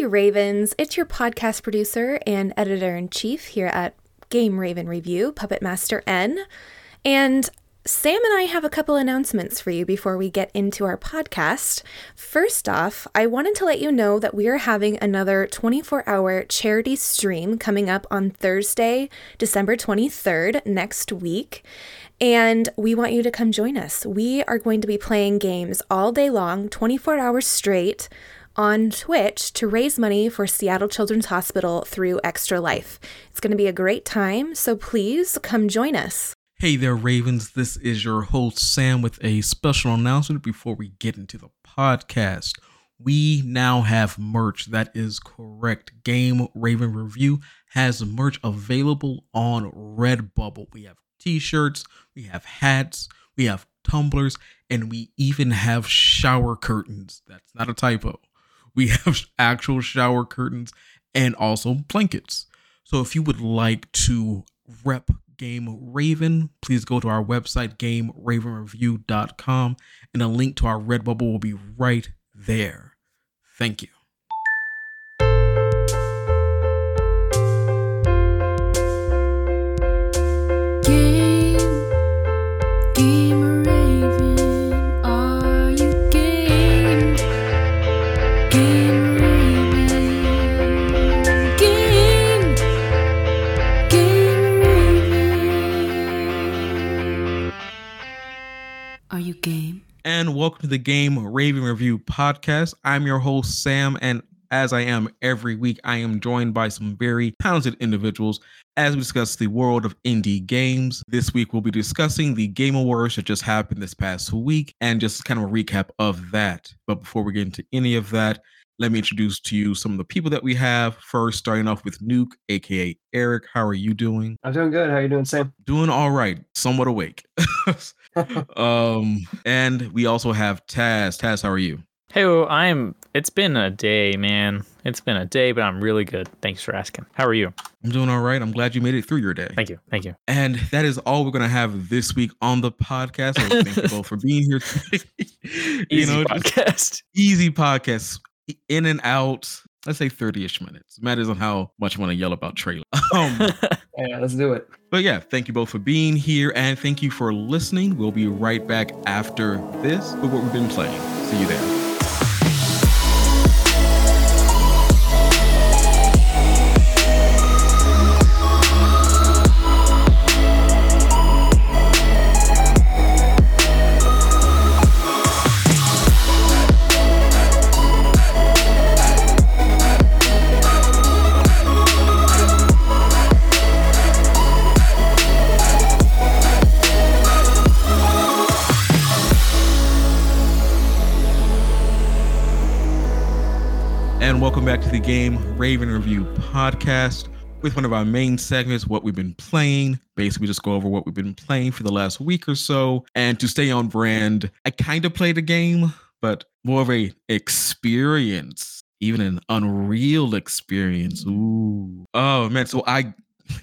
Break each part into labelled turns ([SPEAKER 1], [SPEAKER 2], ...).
[SPEAKER 1] Howdy, Ravens. It's your podcast producer and editor in chief here at Game Raven Review, Puppet Master N. And Sam and I have a couple announcements for you before we get into our podcast. First off, I wanted to let you know that we are having another 24 hour charity stream coming up on Thursday, December 23rd, next week. And we want you to come join us. We are going to be playing games all day long, 24 hours straight on Twitch to raise money for Seattle Children's Hospital through Extra Life. It's going to be a great time, so please come join us.
[SPEAKER 2] Hey there, Ravens. This is your host, Sam, with a special announcement before we get into the podcast. We now have merch. That is correct. Game Raven Review has merch available on Redbubble. We have t shirts, we have hats, we have tumblers, and we even have shower curtains. That's not a typo. We have actual shower curtains and also blankets. So if you would like to rep Game Raven, please go to our website, gameravenreview.com, and a link to our Redbubble will be right there. Thank you.
[SPEAKER 3] Game, Game
[SPEAKER 2] and welcome to the Game Raven Review podcast. I'm your host, Sam, and as I am every week, I am joined by some very talented individuals as we discuss the world of indie games. This week, we'll be discussing the Game Awards that just happened this past week and just kind of a recap of that. But before we get into any of that, let me introduce to you some of the people that we have. First, starting off with Nuke, aka Eric. How are you doing?
[SPEAKER 4] I'm doing good. How are you doing, Sam?
[SPEAKER 2] Doing all right, somewhat awake. um, and we also have Taz. Taz, how are you?
[SPEAKER 5] Hey, I'm. It's been a day, man. It's been a day, but I'm really good. Thanks for asking. How are you?
[SPEAKER 2] I'm doing all right. I'm glad you made it through your day.
[SPEAKER 5] Thank you. Thank you.
[SPEAKER 2] And that is all we're going to have this week on the podcast. So thank you both for being here. you
[SPEAKER 5] Easy
[SPEAKER 2] know,
[SPEAKER 5] podcast.
[SPEAKER 2] easy podcast, in and out. Let's say 30 ish minutes. Matters on how much I want to yell about trailer. Um,
[SPEAKER 4] Yeah, let's do it.
[SPEAKER 2] but yeah, thank you both for being here and thank you for listening. We'll be right back after this with what we've been playing. See you there. The Game Raven Review podcast with one of our main segments, what we've been playing. Basically, just go over what we've been playing for the last week or so. And to stay on brand, I kind of played a game, but more of a experience, even an unreal experience. Ooh. Oh man, so I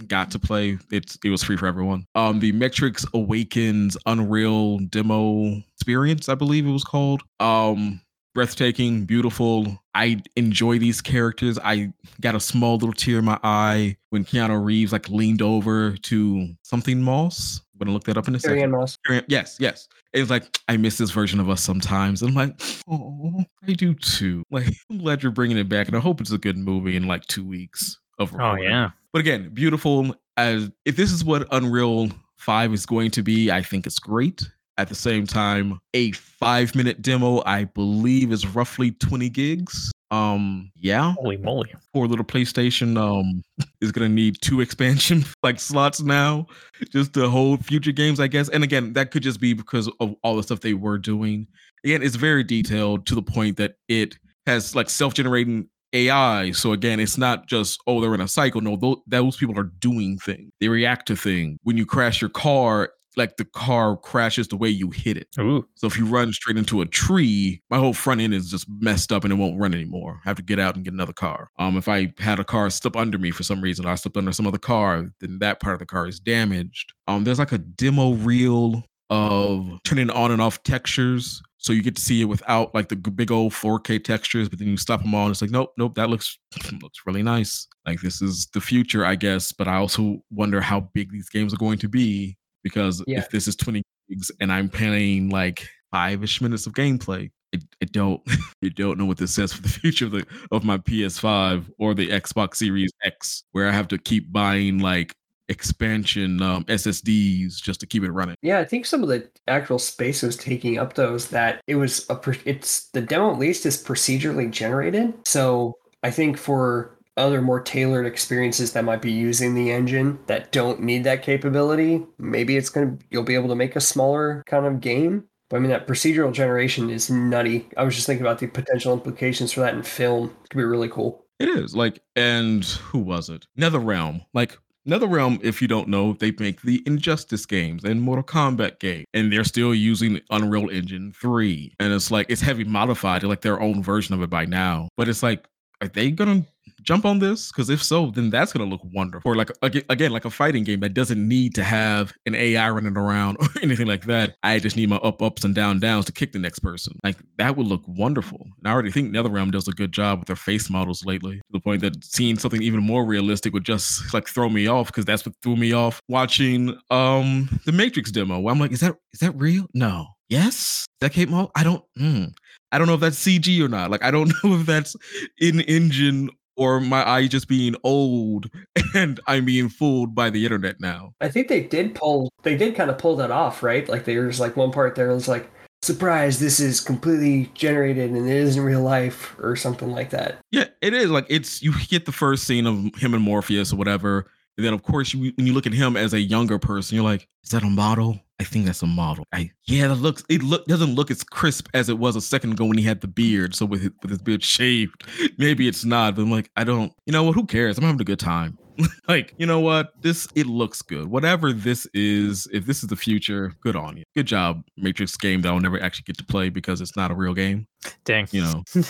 [SPEAKER 2] got to play it's it was free for everyone. Um the Matrix Awakens Unreal demo experience, I believe it was called. Um breathtaking, beautiful. I enjoy these characters. I got a small little tear in my eye when Keanu Reeves like leaned over to something Moss. I'm gonna look that up in a
[SPEAKER 4] Carrie
[SPEAKER 2] second.
[SPEAKER 4] Anne Moss.
[SPEAKER 2] Carrie- Yes, yes. It's like I miss this version of us sometimes. I'm like, oh, I do too. Like, I'm glad you're bringing it back, and I hope it's a good movie in like two weeks of
[SPEAKER 5] oh yeah.
[SPEAKER 2] But again, beautiful. As if this is what Unreal Five is going to be, I think it's great. At the same time, a five minute demo, I believe, is roughly 20 gigs. Um, yeah,
[SPEAKER 5] Holy moly.
[SPEAKER 2] poor little PlayStation um is gonna need two expansion like slots now just to hold future games, I guess. And again, that could just be because of all the stuff they were doing. Again, it's very detailed to the point that it has like self-generating AI. So again, it's not just oh they're in a cycle. No, those, those people are doing things. They react to things. When you crash your car, like the car crashes the way you hit it.
[SPEAKER 5] Ooh.
[SPEAKER 2] So if you run straight into a tree, my whole front end is just messed up and it won't run anymore. I have to get out and get another car. Um, if I had a car slip under me for some reason, I slipped under some other car, then that part of the car is damaged. Um, there's like a demo reel of turning on and off textures so you get to see it without like the big old 4K textures. But then you stop them all, and it's like, nope, nope, that looks looks really nice. Like this is the future, I guess. But I also wonder how big these games are going to be because
[SPEAKER 4] Yeah.
[SPEAKER 2] if this is 20 gigs and I'm playing like five-ish minutes of gameplay, I, I don't I don't know what this says for the future of the of my PS5 or the Xbox Series X, where I have to keep buying like expansion um, SSDs just to keep it running.
[SPEAKER 4] Yeah, I think some of the actual space was taking up though is that it was a it's the demo at least is procedurally generated. So I think for other more tailored experiences that might be using the engine that don't need that capability, maybe it's gonna you'll be able to make a smaller kind of game. But I mean that procedural generation is nutty. I was just thinking about the potential implications for that in film. It could be really cool.
[SPEAKER 2] It is like, and who was it? NetherRealm. Like NetherRealm, if you don't know, they make the Injustice games and Mortal Kombat game, and they're still using Unreal Engine three, and it's like it's heavy modified, like their own version of it by now. But it's like, are they gonna jump on this? Because if so, then that's gonna look wonderful. Or like again, like a fighting game that doesn't need to have an AI running around or anything like that. I just need my up ups and down downs to kick the next person. Like that would look wonderful. And I already think NetherRealm does a good job with their face models lately, to the point that seeing something even more realistic would just like throw me off because that's what threw me off watching um the Matrix demo. I'm like, is that is that real? No. Yes. Is that Kate Moss? I don't. Hmm. I don't know if that's CG or not. Like I don't know if that's in engine or my eye just being old and I'm being fooled by the internet now.
[SPEAKER 4] I think they did pull they did kind of pull that off, right? Like there was like one part there was like, surprise, this is completely generated and it isn't real life or something like that.
[SPEAKER 2] Yeah, it is like it's you get the first scene of him and Morpheus or whatever, and then of course you when you look at him as a younger person, you're like, is that a model? I think that's a model. I yeah, that looks it look doesn't look as crisp as it was a second ago when he had the beard. So with his, with his beard shaved, maybe it's not. But I'm like, I don't. You know what? Who cares? I'm having a good time. like, you know what? This it looks good. Whatever this is, if this is the future, good on you. Good job, Matrix game that I'll never actually get to play because it's not a real game.
[SPEAKER 5] Dang.
[SPEAKER 2] You know,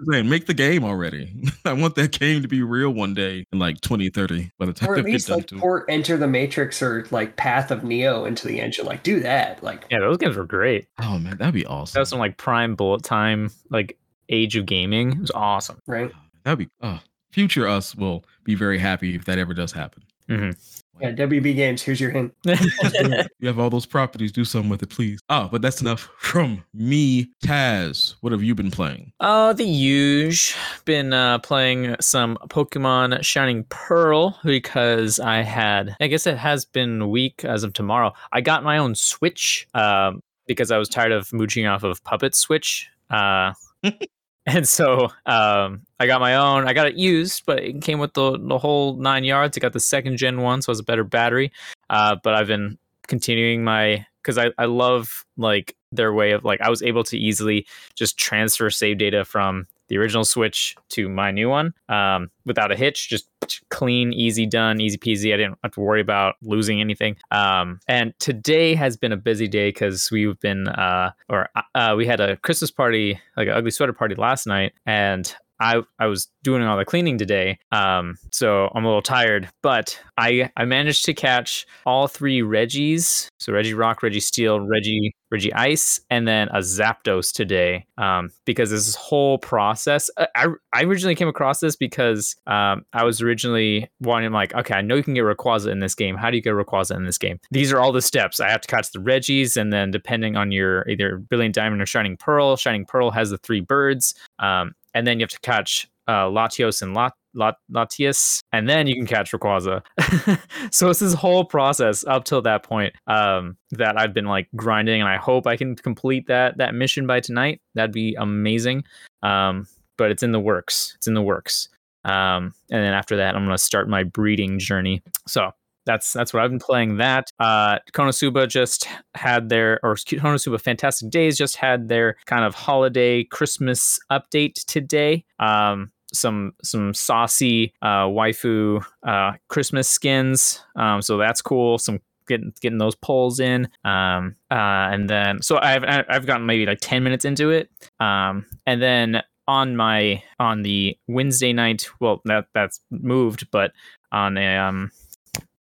[SPEAKER 2] man, make the game already. I want that game to be real one day in like 2030 by the time
[SPEAKER 4] Or
[SPEAKER 2] they
[SPEAKER 4] at
[SPEAKER 2] get
[SPEAKER 4] least like
[SPEAKER 2] to
[SPEAKER 4] port Enter the Matrix or like Path of Neo into the engine. Like do that. Like
[SPEAKER 5] yeah, those games were great.
[SPEAKER 2] Oh man, that'd be
[SPEAKER 5] That
[SPEAKER 2] awesome.
[SPEAKER 5] was some like prime bullet time, like age of gaming. It was awesome.
[SPEAKER 4] right?
[SPEAKER 2] That'd be uh, future us will be very happy if that ever does happen.
[SPEAKER 5] hmm
[SPEAKER 4] Yeah, WB Games, here's your hint.
[SPEAKER 2] You have all those properties, do something with it, please. Oh, but that's enough from me. Taz, what have you been playing?
[SPEAKER 5] Oh, the huge. Been uh, playing some Pokemon Shining Pearl because I had, I guess it has been a week as of tomorrow. I got my own Switch um, because I was tired of mooching off of Puppet Switch. Uh, and so um, I got my own. I got it used, but it came with the, the whole nine yards. I got the second gen one, so it was a better battery. Uh, but I've been continuing my, because I, I love like their way of like, I was able to easily just transfer save data from the original Switch to my new one um, without a hitch. Just clean, easy done, easy peasy. I didn't have to worry about losing anything. Um, and today has been a busy day because we've been, uh, or uh, we had a Christmas party, like an ugly sweater party last night, and I I was doing all the cleaning today, um, so I'm a little tired. But I I managed to catch all three Regis, so Regirock, Reggie Steel, Reggie Regice, and then a Zapdos today. Um, because this whole process, I I I originally came across this because um, I was originally wanting like, okay, I know you can get Rayquaza in this game. How do you get Rayquaza in this game? These are all the steps. I have to catch the Regis, and then depending on your either Brilliant Diamond or Shining Pearl, Shining Pearl has the three birds. Um, and then you have to catch uh, Latios and Lat- Lat- Latias, and then you can catch Rayquaza. so it's this whole process up till that point um, that I've been like grinding, and I hope I can complete that that mission by tonight. That'd be amazing. Um, but it's in the works. It's in the works. Um, and then after that, I'm gonna start my breeding journey. So that's that's what I've been playing. That uh, Konosuba just had their or Konosuba Fantastic Days just had their kind of holiday Christmas update today. Um, some some saucy uh, waifu uh, Christmas skins. Um, so that's cool. Some getting getting those polls in. Um, uh, and then so I've I've gotten maybe like ten minutes into it. Um, and then on my on the Wednesday night, well that that's moved, but on a um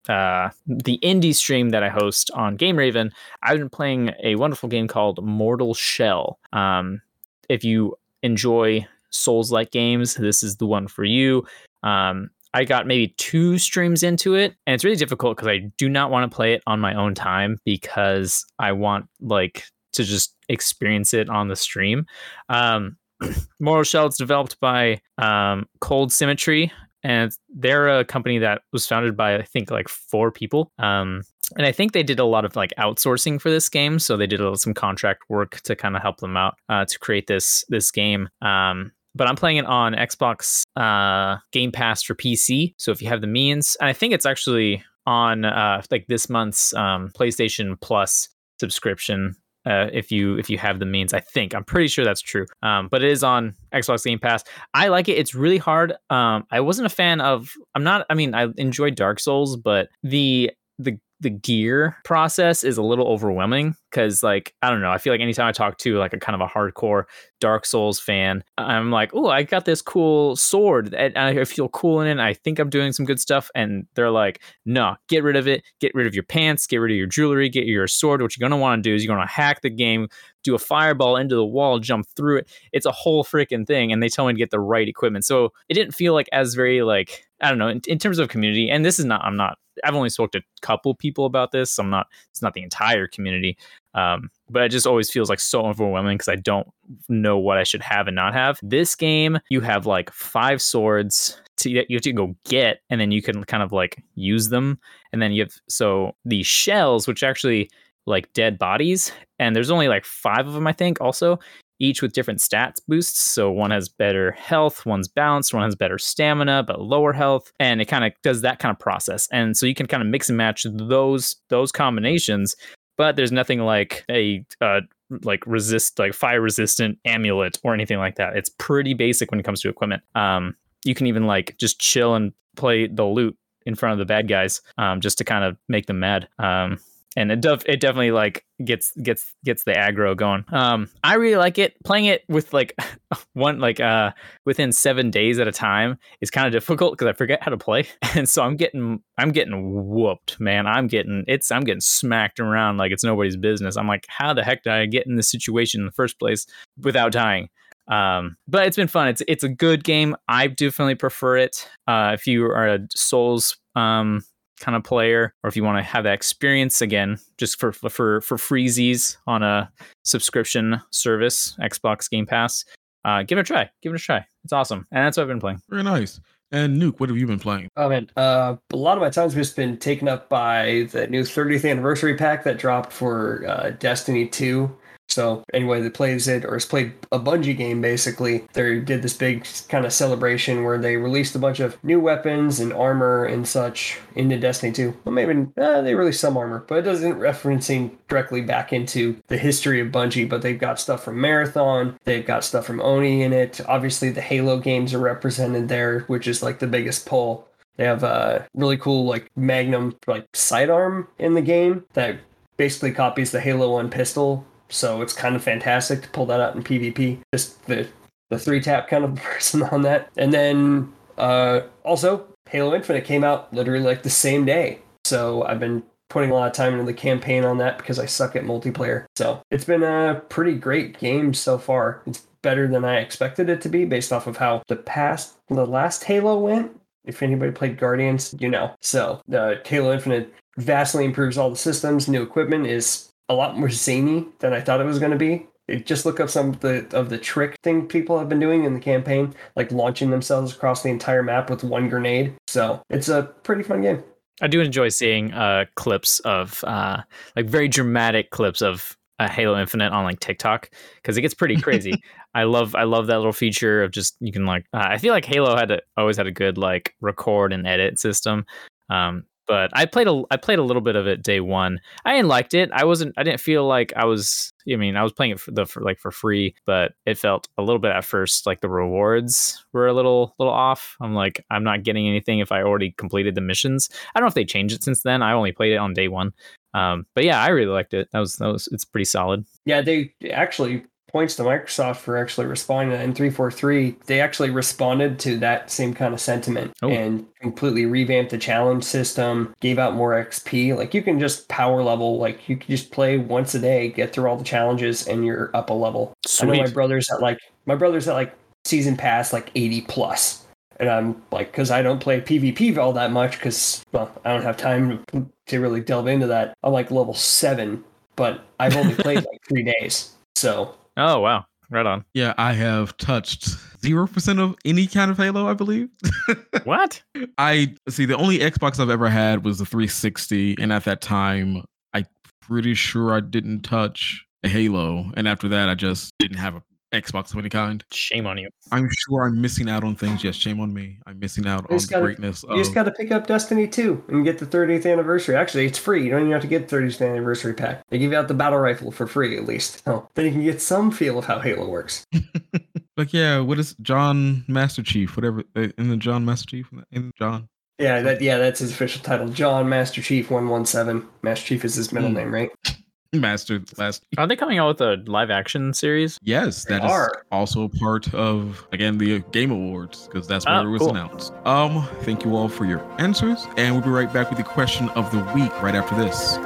[SPEAKER 5] uh, the indie stream that I host on Game Raven, I've been playing a wonderful game called Mortal Shell. Um, if you enjoy Souls like games, this is the one for you. Um, I got maybe two streams into it, and it's really difficult because I do not want to play it on my own time because I want like to just experience it on the stream. Um, Mortal Shell is developed by um, Cold Symmetry, and they're a company that was founded by I think like four people. Um, and I think they did a lot of like outsourcing for this game, so they did little, some contract work to kind of help them out uh, to create this this game. Um, but I'm playing it on Xbox uh, Game Pass for PC. So if you have the means, and I think it's actually on uh, like this month's um, PlayStation Plus subscription. Uh, if you if you have the means, I think I'm pretty sure that's true. Um, but it is on Xbox Game Pass. I like it. It's really hard. Um, I wasn't a fan of. I'm not. I mean, I enjoyed Dark Souls, but the the the gear process is a little overwhelming because like i don't know i feel like anytime i talk to like a kind of a hardcore dark souls fan i'm like oh i got this cool sword and i feel cool in it i think i'm doing some good stuff and they're like no get rid of it get rid of your pants get rid of your jewelry get your sword. What you're going to want to do is you're going to hack the game do a fireball into the wall jump through it it's a whole freaking thing and they tell me to get the right equipment so it didn't feel like as very like i don't know in, in terms of community and this is not i'm not I've only spoke to a couple people about this. I'm not, it's not the entire community. Um, but it just always feels like so overwhelming because I don't know what I should have and not have. This game, you have like five swords to, you have to go get, and then you can kind of like use them. And then you have, so these shells, which actually like dead bodies, and there's only like five of them, I think, also each with different stats boosts. So one has better health, one's balanced, one has better stamina but lower health, and it kind of does that kind of process. And so you can kind of mix and match those those combinations. But there's nothing like a uh, like resist like fire resistant amulet or anything like that. It's pretty basic when it comes to equipment. Um, you can even like just chill and play the loot in front of the bad guys um, just to kind of make them mad. Um, and it def- it definitely like gets gets gets the aggro going. Um, I really like it. Playing it with like one like uh within seven days at a time is kind of difficult because I forget how to play, and so I'm getting I'm getting whooped, man. I'm getting it's I'm getting smacked around like it's nobody's business. I'm like, how the heck did I get in this situation in the first place without dying? Um, but it's been fun. It's it's a good game. I definitely prefer it. Uh, if you are a Souls um kind of player, or if you want to have that experience again, just for for for freezies on a subscription service, Xbox Game Pass, uh, give it a try. Give it a try. It's awesome, and that's what I've been playing.
[SPEAKER 2] Very nice. And Nuke, what have you been playing?
[SPEAKER 4] Oh man, uh, a lot of my time's just been taken up by the new 30th anniversary pack that dropped for uh, Destiny 2. So anyway, that plays it or has played a Bungie game, basically, they did this big kind of celebration where they released a bunch of new weapons and armor and such into Destiny 2. Well, maybe uh, they released some armor, but it doesn't referencing directly back into the history of Bungie. But they've got stuff from Marathon, they've got stuff from Oni in it. Obviously, the Halo games are represented there, which is like the biggest pull. They have a really cool like Magnum like sidearm in the game that basically copies the Halo 1 pistol so it's kind of fantastic to pull that out in PvP. Just the the three tap kind of person on that. And then uh, also Halo Infinite came out literally like the same day. So I've been putting a lot of time into the campaign on that because I suck at multiplayer. So it's been a pretty great game so far. It's better than I expected it to be based off of how the past the last Halo went. If anybody played Guardians, you know. So the Halo Infinite vastly improves all the systems. New equipment is a lot more zany than I thought it was going to be. It, just look up some of the of the trick thing people have been doing in the campaign, like launching themselves across the entire map with one grenade. So it's a pretty fun game.
[SPEAKER 5] I do enjoy seeing uh, clips of uh, like very dramatic clips of uh, Halo Infinite on like TikTok because it gets pretty crazy. I love I love that little feature of just you can like uh, I feel like Halo had a, always had a good like record and edit system. Um, but I played a I played a little bit of it day one. I liked it. I wasn't I didn't feel like I was. I mean, I was playing it for the for like for free, but it felt a little bit at first like the rewards were a little little off. I'm like I'm not getting anything if I already completed the missions. I don't know if they changed it since then. I only played it on day one. Um, but yeah, I really liked it. That was that was it's pretty solid.
[SPEAKER 4] Yeah, they actually points to Microsoft for actually responding to that. In 343, they actually responded to that same kind of sentiment
[SPEAKER 5] Oh.
[SPEAKER 4] and completely revamped the challenge system, gave out more XP. Like you can just power level, like you can just play once a day, get through all the challenges, and you're up a level. I know my brother's at like my brother's at like season pass like 80 plus. And I'm like, because I don't play PvP all that much, because well, I don't have time to, to really delve into that. I'm like level seven, but I've only played like three days. So
[SPEAKER 5] Oh wow, right on.
[SPEAKER 2] Yeah, I have touched zero percent of any kind of Halo, I believe.
[SPEAKER 5] What?
[SPEAKER 2] I see the only Xbox I've ever had was the 360, and at that time, I'm pretty sure I didn't touch a Halo. And after that, I just didn't have a Xbox of any kind.
[SPEAKER 5] Shame on you.
[SPEAKER 2] I'm sure I'm missing out on things. Yes, shame on me. I'm missing out
[SPEAKER 4] You
[SPEAKER 2] on
[SPEAKER 4] just gotta-
[SPEAKER 2] greatness
[SPEAKER 4] you just got to pick up Destiny 2 and get the 30th anniversary. Actually, it's free. You don't even have to get the 30th anniversary pack. They give you out the battle rifle for free at least. Oh, then you can get some feel of how Halo works.
[SPEAKER 2] Like, yeah, what is John Master Chief? Whatever uh, in the John Master Chief in John.
[SPEAKER 4] Yeah, that yeah, that's his official title. John Master Chief 117. Master Chief is his middle
[SPEAKER 2] Hmm.
[SPEAKER 4] name, right?
[SPEAKER 2] Master last.
[SPEAKER 5] Are they coming out with a live action series?
[SPEAKER 2] Yes,
[SPEAKER 4] They
[SPEAKER 2] that is
[SPEAKER 4] are.
[SPEAKER 2] also part of again the Game Awards because that's where
[SPEAKER 5] Ah,
[SPEAKER 2] it was
[SPEAKER 5] cool.
[SPEAKER 2] announced. Um, thank you all for your answers, and we'll be right back with the question of the week right after this.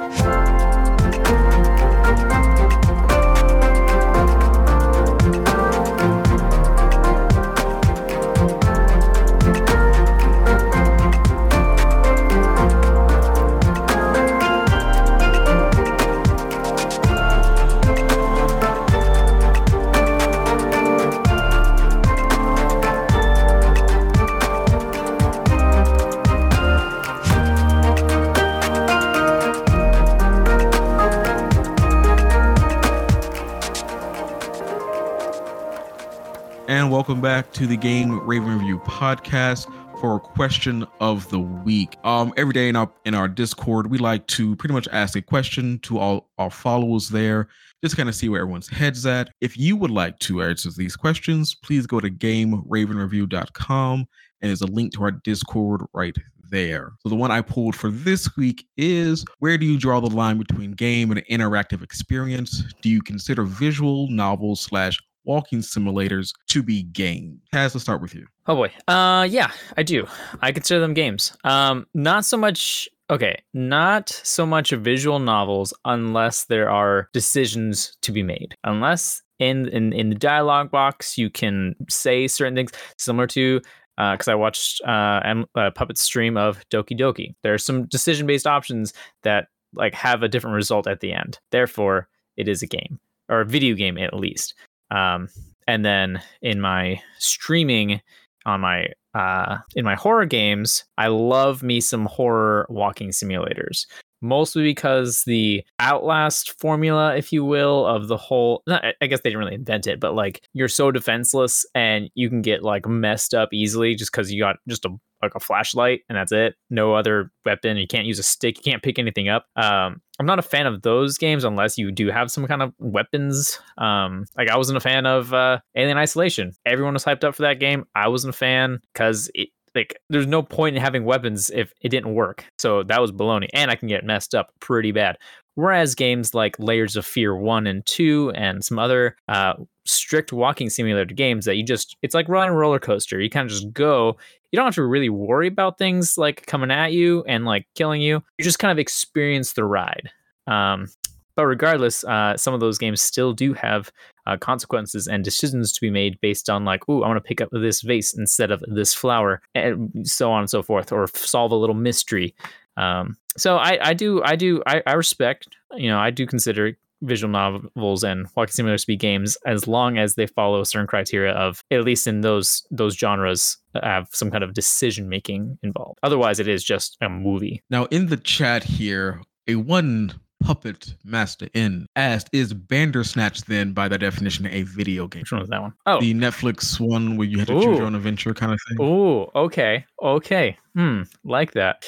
[SPEAKER 2] Welcome back to the Game Raven Review podcast for a question of the week. Um, every day in our in our Discord, we like to pretty much ask a question to all our followers there, just kind of see where everyone's heads at. If you would like to answer these questions, please go to GameRavenReview.com and there's a link to our Discord right there. So the one I pulled for this week is where do you draw the line between game and interactive experience? Do you consider visual novels slash walking simulators to be games? Taz, let's start with you.
[SPEAKER 5] Oh boy. Uh yeah, I do. I consider them games. Um not so much okay, not so much visual novels unless there are decisions to be made. Unless in in, in the dialogue box you can say certain things similar to because I watched uh, Em- uh, Puppet's stream of Doki Doki. There are some decision-based options that like have a different result at the end. Therefore, it is a game or a video game at least. Um, and then in my streaming on my uh in my horror games i love me some horror walking simulators mostly because the outlast formula if you will of the whole not, i guess they didn't really invent it but like you're so defenseless and you can get like messed up easily just because you got just a like a flashlight and that's it. No other weapon. You can't use a stick. You can't pick anything up. Um i'm not a fan of those games unless you do have some kind of weapons. Um like i wasn't a fan of uh alien isolation. Everyone was hyped up for that game. I wasn't a fan because it like there's no point in having weapons if it didn't work. So that was baloney and i can get messed up pretty bad. Whereas games like layers of fear 1 and 2 and some other uh strict walking simulator games that you just it's like riding a roller coaster. You kind of just go. You don't have to really worry about things like coming at you and like killing you. You just kind of experience the ride. Um but regardless uh some of those games still do have uh, consequences and decisions to be made based on like, ooh, I want to pick up this vase instead of this flower, and so on and so forth, or solve a little mystery. Um, so I, I do, I do, I, I respect, you know, I do consider visual novels and walking simulators to be games as long as they follow certain criteria of at least in those those genres have some kind of decision making involved. Otherwise, it is just a movie.
[SPEAKER 2] Now, in the chat here, a one puppet master in asked, "Is Bandersnatch then, by that definition, a video game?"
[SPEAKER 5] Which one was that one? Oh,
[SPEAKER 2] The Netflix one where you had to choose your own adventure kind of thing.
[SPEAKER 5] oh, okay, okay, hmm, like that.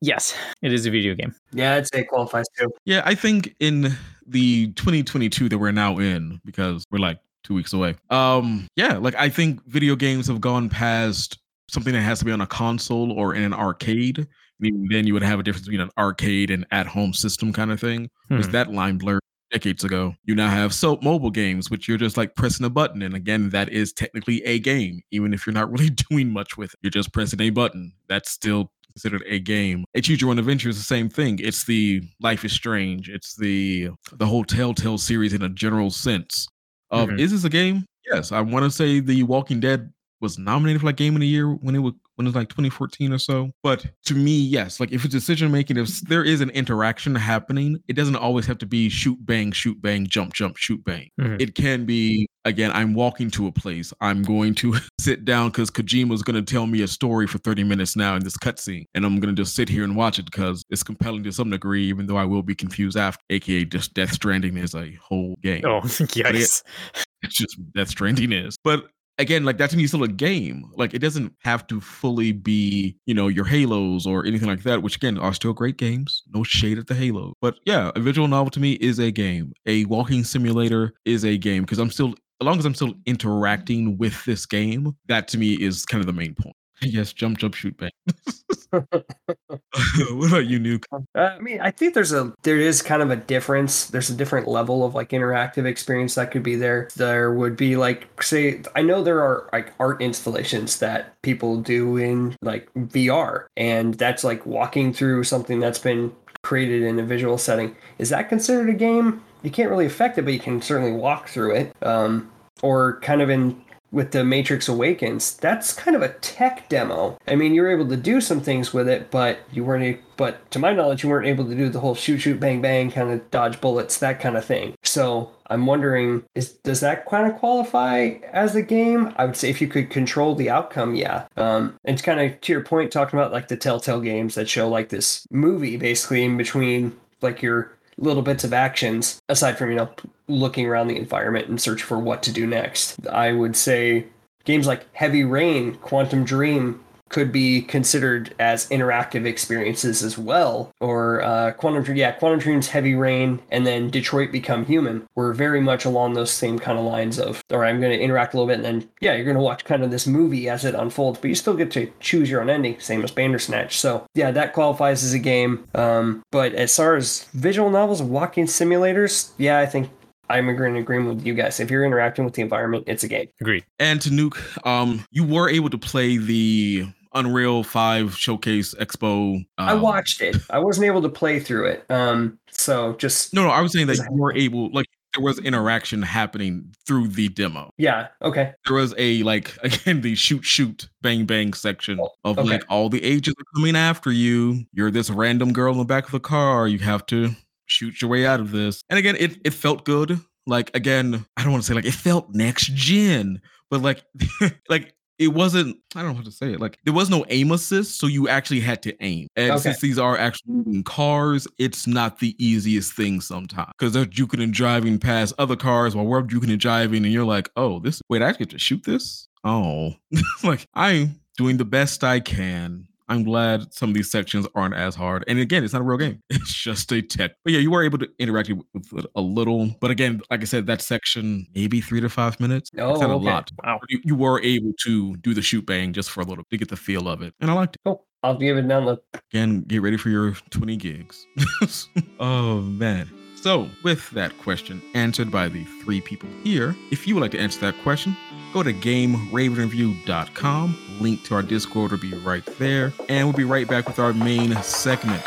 [SPEAKER 5] Yes, it is a video game.
[SPEAKER 4] Yeah, I'd say it qualifies too.
[SPEAKER 2] Yeah, I think in the 2022 that we're now in, because we're like two weeks away. Um, yeah, like I think video games have gone past something that has to be on a console or in an arcade. Mean, then you would have a difference between an arcade and at-home system kind of thing. Because
[SPEAKER 5] Hmm.
[SPEAKER 2] that line blurred decades ago. You now have soap mobile games, which you're just like pressing a button. And again, that is technically a game, even if you're not really doing much with it. You're just pressing a button. That's still considered a game. A Choose Your Own Adventure is the same thing. It's the Life is Strange. It's the the whole Telltale series in a general sense. Of
[SPEAKER 5] Mhm.
[SPEAKER 2] is this a game? Yes, I want to say The Walking Dead was nominated for like Game of the Year when it was when it was like 2014 or so. But to me, yes, like if it's decision making, if there is an interaction happening, it doesn't always have to be shoot bang, shoot bang, jump jump, shoot bang.
[SPEAKER 5] Mhm.
[SPEAKER 2] It can be again. I'm walking to a place. I'm going to sit down because Kojima's going to tell me a story for 30 minutes now in this cutscene, and I'm going to just sit here and watch it because it's compelling to some degree, even though I will be confused after. AKA, just Death Stranding is a whole game
[SPEAKER 5] Oh, yikes.
[SPEAKER 2] it's just Death Stranding is. But again, like that's to me is still a game. Like it doesn't have to fully be, you know, your Halos or anything like that, which again are still great games. No shade at the Halo. But yeah, a visual novel to me is a game. A walking simulator is a game because I'm still as long as I'm still interacting with this game, that to me is kind of the main point. Yes, jump, jump, shoot, bang. what about you, Nuke?
[SPEAKER 4] Uh, I mean, I think there's a there is kind of a difference. There's a different level of like interactive experience that could be there. There would be like say I know there are like art installations that people do in like VR, and that's like walking through something that's been created in a visual setting. Is that considered a game? You can't really affect it, but you can certainly walk through it. Um, or kind of in with the Matrix Awakens, that's kind of a tech demo. I mean, you were able to do some things with it, but you weren't. But to my knowledge, you weren't able to do the whole shoot, shoot, bang, bang kind of dodge bullets, that kind of thing. So I'm wondering, is does that kind of qualify as a game? I would say if you could control the outcome, yeah. Um, and kind of to your point, talking about like the Telltale games that show like this movie basically in between like your little bits of actions aside from you know looking around the environment and search for what to do next. I would say games like heavy rain Quantic Dream could be considered as interactive experiences as well or uh, Quantic Dream yeah Quantic Dream's heavy rain and then detroit become human were very much along those same kind of lines of all right i'm going to interact a little bit and then yeah you're going to watch kind of this movie as it unfolds but you still get to choose your own ending same as bandersnatch. So yeah that qualifies as a game um, but as far as visual novels walking simulators yeah i think i'm agreeing agreement with you guys. If you're interacting with the environment it's a game.
[SPEAKER 5] Agreed.
[SPEAKER 2] And to Nuke, um, you were able to play the Unreal 5 Showcase Expo. Um,
[SPEAKER 4] i watched it i wasn't able to play through it um, so just
[SPEAKER 2] No, no, I was saying that you were able, like, there was interaction happening through the demo.
[SPEAKER 4] yeah okay
[SPEAKER 2] There was a, like, again, the shoot, shoot, bang, bang section of,
[SPEAKER 4] okay.
[SPEAKER 2] like, all the agents are coming after you. You're this random girl in the back of the car. You have to shoot your way out of this. And again, it, it felt good. Like, again, I don't want to say, like, it felt next gen, but, like, like, it wasn't i don't know how to say it like there was no aim assist so you actually had to aim. And
[SPEAKER 4] Okay.
[SPEAKER 2] since these are actually hmm. moving cars it's not the easiest thing sometimes. Because they're juking and driving past other cars while we're juking and driving and you're like oh this wait i actually have to shoot this? Oh. Like i'm doing the best i can i'm glad some of these sections aren't as hard. And again it's not a real game. It's just a tech. But yeah you were able to interact with it a little. But again like i said that section maybe three to five minutes
[SPEAKER 4] Oh,
[SPEAKER 2] it's not
[SPEAKER 4] okay.
[SPEAKER 2] a lot.
[SPEAKER 5] Wow.
[SPEAKER 2] you, you were able to do the shoot bang just for a little to get the feel of it. And i liked it.
[SPEAKER 4] Cool. I'll give it the
[SPEAKER 2] again get ready for your 20 gigs. Oh man so with that question answered by the three people here if you would like to answer that question go to gameravenreview.com link to our discord will be right there and we'll be right back with our main segment.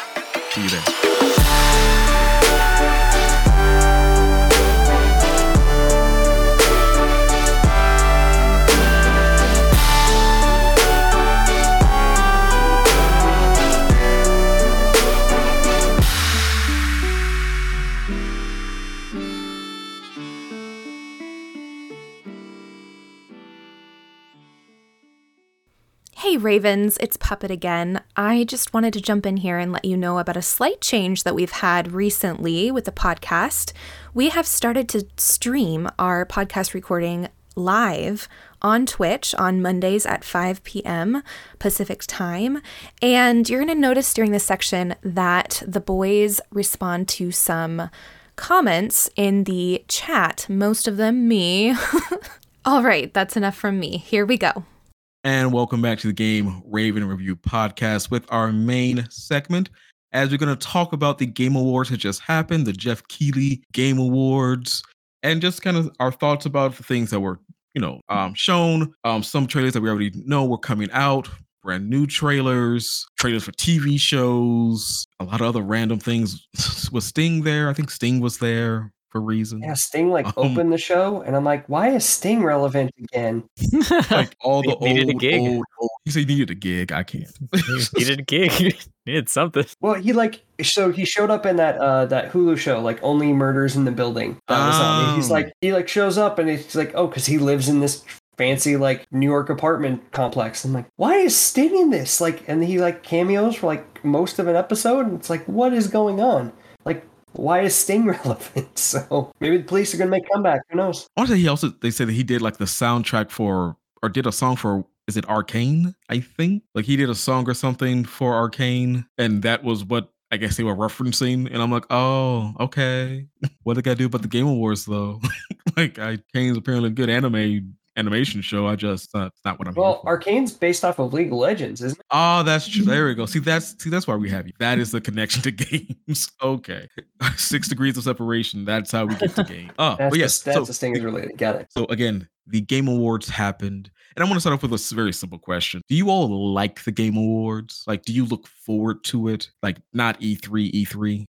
[SPEAKER 2] See you there
[SPEAKER 1] Hey Ravens, it's Puppet again. I just wanted to jump in here and let you know about a slight change that we've had recently with the podcast. We have started to stream our podcast recording live on Twitch on Mondays at 5 p.m. Pacific time. And you're going to notice during this section that the boys respond to some comments in the chat, most of them me. All right, that's enough from me. Here we go.
[SPEAKER 2] And welcome back to the Game Raven Review podcast with our main segment. as we're going to talk about the Game Awards that just happened, the Jeff Keighley Game Awards, and just kind of our thoughts about the things that were, you know, um, shown. Um, some trailers that we already know were coming out, brand new trailers, trailers for TV shows, a lot of other random things. was Sting there? I think Sting was there for reasons.
[SPEAKER 4] Yeah, Sting like
[SPEAKER 2] Um,
[SPEAKER 4] opened the show, and I'm like, why is Sting relevant again?
[SPEAKER 2] Like all the
[SPEAKER 5] He needed a
[SPEAKER 2] old,
[SPEAKER 5] gig.
[SPEAKER 2] old, old. He said he needed a gig. I can't.
[SPEAKER 5] needed a gig. needed something.
[SPEAKER 4] Well, he like so he showed up in that uh that Hulu show, like Only Murders in the Building. That was on. And He's like he like shows up and he's like, oh, because he lives in this fancy like New York apartment complex. I'm like, why is Sting in this? Like, and he like cameos for like most of an episode, and it's like, what is going on? Why is Sting relevant? So maybe the police are gonna make comeback. Who knows?
[SPEAKER 2] Also, he also they said that he did like the soundtrack for or did a song for is it Arcane? I think like he did a song or something for Arcane, and that was what I guess they were referencing. And I'm like, oh, okay. what did I do about the Game Awards though? like, I Arcane's apparently a good anime animation show. I just uh, it's not what I'm.
[SPEAKER 4] Well. Arcane's based off of League of Legends, isn't it?
[SPEAKER 2] Oh, that's true. There we go. See, that's see, that's why we have you. That is the connection to games. Okay, six degrees of separation. That's how we get to game. Oh,
[SPEAKER 4] That's
[SPEAKER 2] but yes.
[SPEAKER 4] the, that's
[SPEAKER 2] so,
[SPEAKER 4] the Sting is related. Got it.
[SPEAKER 2] so again, the Game Awards happened, and I want to start off with a very simple question: Do you all like the Game Awards? Like, do you look forward to it? Like, not E E3, E3.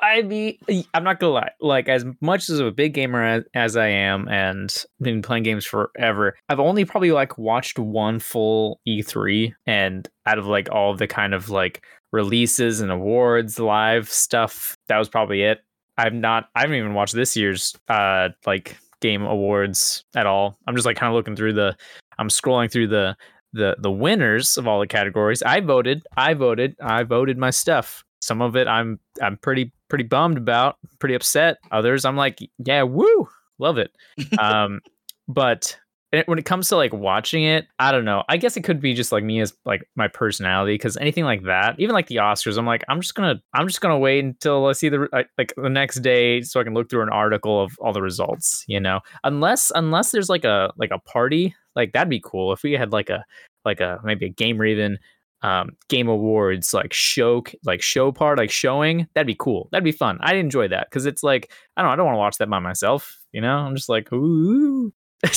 [SPEAKER 5] I mean, I'm not gonna lie. Like, as much as a big gamer as, as I am, and been playing games forever, I've only probably like watched one full E3, and out of like all the kind of like releases and awards, live stuff, that was probably it. I've not. I haven't even watched this year's uh like game awards at all. I'm just like kind of looking through the. I'm scrolling through the the the winners of all the categories. I voted. I voted. I voted my stuff. Some of it I'm I'm pretty pretty bummed about, pretty upset. Others I'm like, yeah, woo, love it. um, but when it comes to like watching it, I don't know. I guess it could be just like me as like my personality because anything like that, even like the Oscars, I'm like, I'm just gonna I'm just gonna wait until I see the like like the next day so I can look through an article of all the results. You know, unless unless there's like a like a party, like that'd be cool if we had like a like a maybe a game raven um game awards like show like show part like showing that'd be cool. That'd be fun. I'd enjoy that because it's like i don't i don't want to watch that by myself you know? I'm just like ooh.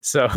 [SPEAKER 5] So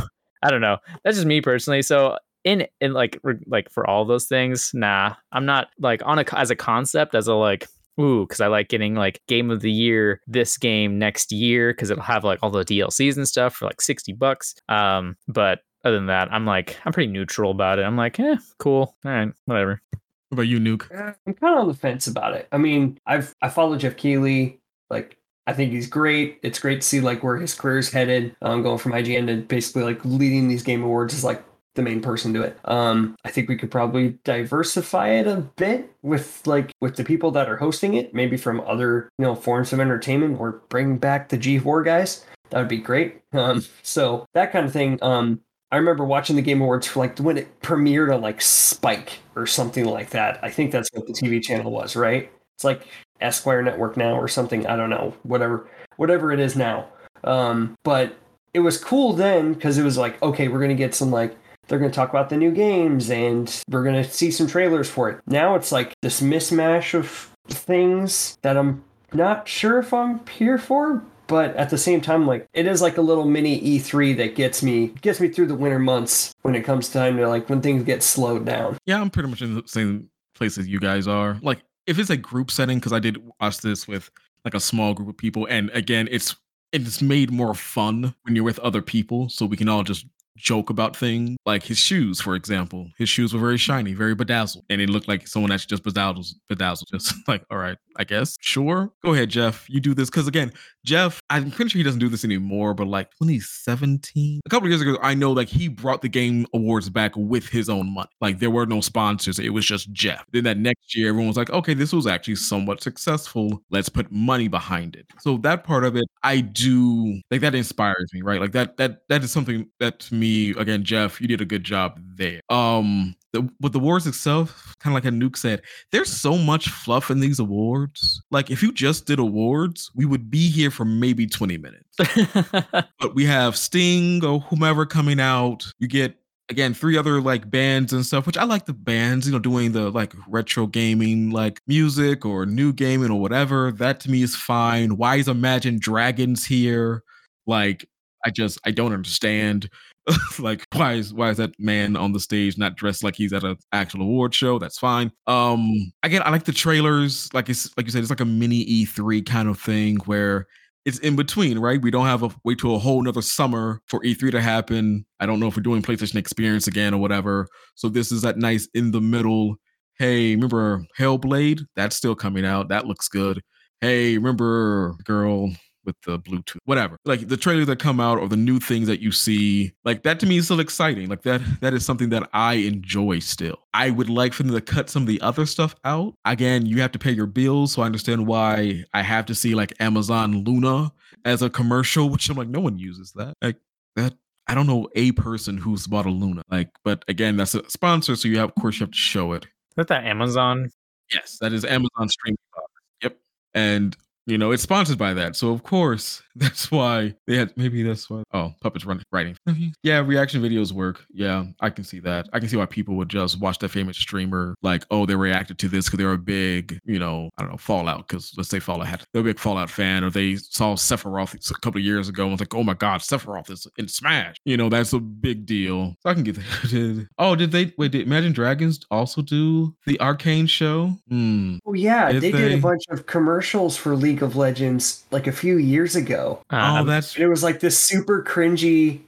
[SPEAKER 5] i don't know. That's just me personally. So in in like re- like for all those things nah. I'm not like on a as a concept as a like ooh because i like getting like game of the year this game next year because it'll have like all the dlcs and stuff for like 60 bucks. Um but other than that i'm like i'm pretty neutral about it i'm like eh cool all right whatever
[SPEAKER 2] What about you, Nuke?
[SPEAKER 4] Uh, I'm kind of on the fence about it. I mean, I've I follow Jeff Keighley. Like, I think he's great. It's great to see like where his career's headed. Um, going from IGN to basically like leading these game awards is like the main person to it. Um, I think we could probably diversify it a bit with like with the people that are hosting it, maybe from other you know forms of entertainment, or bring back the G4 guys. That would be great. Um, so that kind of thing. Um, I remember watching the Game Awards for like when it premiered on like Spike or something like that. I think that's what the TV channel was, right? It's like Esquire Network now or something. I don't know. Whatever, whatever it is now. Um, but it was cool then because it was like, okay, we're gonna get some like they're gonna talk about the new games and we're gonna see some trailers for it. Now it's like this mismatch of things that I'm not sure if I'm here for, but at the same time like it is like a little mini E3 that gets me gets me through the winter months when it comes time to like when things get slowed down.
[SPEAKER 2] Yeah, I'm pretty much in the same place as you guys are. Like, if it's a group setting, because I did watch this with like a small group of people, and again, it's it's made more fun when you're with other people, so we can all just joke about things. Like his shoes, for example, his shoes were very shiny, very bedazzled, and it looked like someone actually just bedazzled, bedazzled. Just like, all right, I guess, sure, go ahead, Jeff, you do this, because again, Jeff, I'm pretty sure he doesn't do this anymore, but like 2017, a couple of years ago, I know like he brought the game awards back with his own money. Like there were no sponsors, it was just Jeff. Then that next year, everyone was like, okay, this was actually somewhat successful. Let's put money behind it. So that part of it, I do like that inspires me, right? Like that that that is something that to me, again, Jeff, you did a good job there. Um the, but the awards itself, kind of like a nuke said, there's so much fluff in these awards. Like if you just did awards, we would be here for maybe 20 minutes. But we have Sting or whomever coming out. You get again three other like bands and stuff which i like the bands you know doing the like retro gaming like music or new gaming or whatever that to me is fine why is imagine dragons here like i just i don't understand like why is why is that man on the stage not dressed like he's at an actual award show that's fine um again i like the trailers like it's like you said it's like a mini e3 kind of thing where it's in between, right? We don't have a wait till a whole nother summer for E3 to happen. I don't know if we're doing PlayStation Experience again or whatever. So this is that nice in the middle. Hey, remember Hellblade? That's still coming out. That looks good. Hey, remember girl with the Bluetooth, whatever. Like the trailers that come out or the new things that you see, like that to me is still exciting. Like that, that is something that I enjoy still. I would like for them to cut some of the other stuff out. Again, you have to pay your bills, so I understand why I have to see like Amazon Luna as a commercial, which I'm like, no one uses that. Like that. I don't know a person who's bought a Luna. Like, but again, that's a sponsor, so you have, of course, you have to show it.
[SPEAKER 5] Is that that Amazon?
[SPEAKER 2] Yes, that is Amazon streaming. box. Yep, and you know it's sponsored by that, so of course that's why they had. Maybe that's why. Oh, puppets running writing. yeah, reaction videos work. Yeah, I can see that. I can see why people would just watch that famous streamer like, oh, they reacted to this because they're a big, you know, I don't know, Fallout. Because let's say Fallout had they're a big Fallout fan, or they saw Sephiroth a couple of years ago and was like, oh my god, Sephiroth is in Smash. You know, that's a big deal. So I can get that. Oh, did they wait? Did Imagine Dragons also do the Arcane show? Hmm.
[SPEAKER 4] Oh yeah,
[SPEAKER 2] Did
[SPEAKER 4] they, did a bunch of commercials for League of Legends like a few years ago.
[SPEAKER 2] oh,
[SPEAKER 5] Um,
[SPEAKER 2] that's
[SPEAKER 4] it was like this super cringy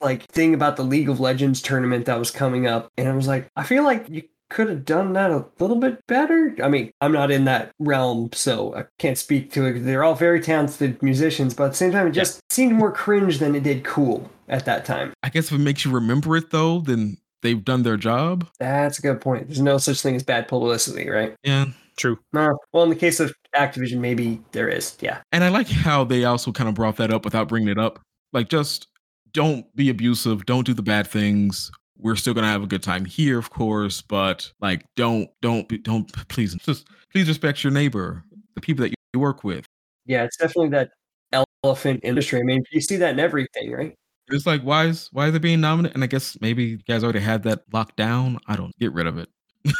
[SPEAKER 4] like thing about the League of Legends tournament that was coming up. And I was like, I feel like you could have done that a little bit better. I mean, I'm not in that realm, so I can't speak to it. They're all very talented musicians, but at the same time, it just seemed more cringe than it did cool at that time.
[SPEAKER 2] I guess if it makes you remember it though, then they've done their job.
[SPEAKER 4] That's a good point. There's no such thing as bad publicity, right?
[SPEAKER 2] Yeah.
[SPEAKER 5] True.
[SPEAKER 4] No. Well, in the case of Activision, maybe there is. Yeah.
[SPEAKER 2] And I like how they also kind of brought that up without bringing it up. Like, just don't be abusive. Don't do the bad things. We're still gonna have a good time here, of course, but like, don't, don't, don't. Please, just please respect your neighbor, the people that you work with.
[SPEAKER 4] Yeah, it's definitely that elephant industry. I mean, you see that in everything, right?
[SPEAKER 2] It's like, why is why is it being nominated? And I guess maybe you guys already had that locked down. I don't get rid of it.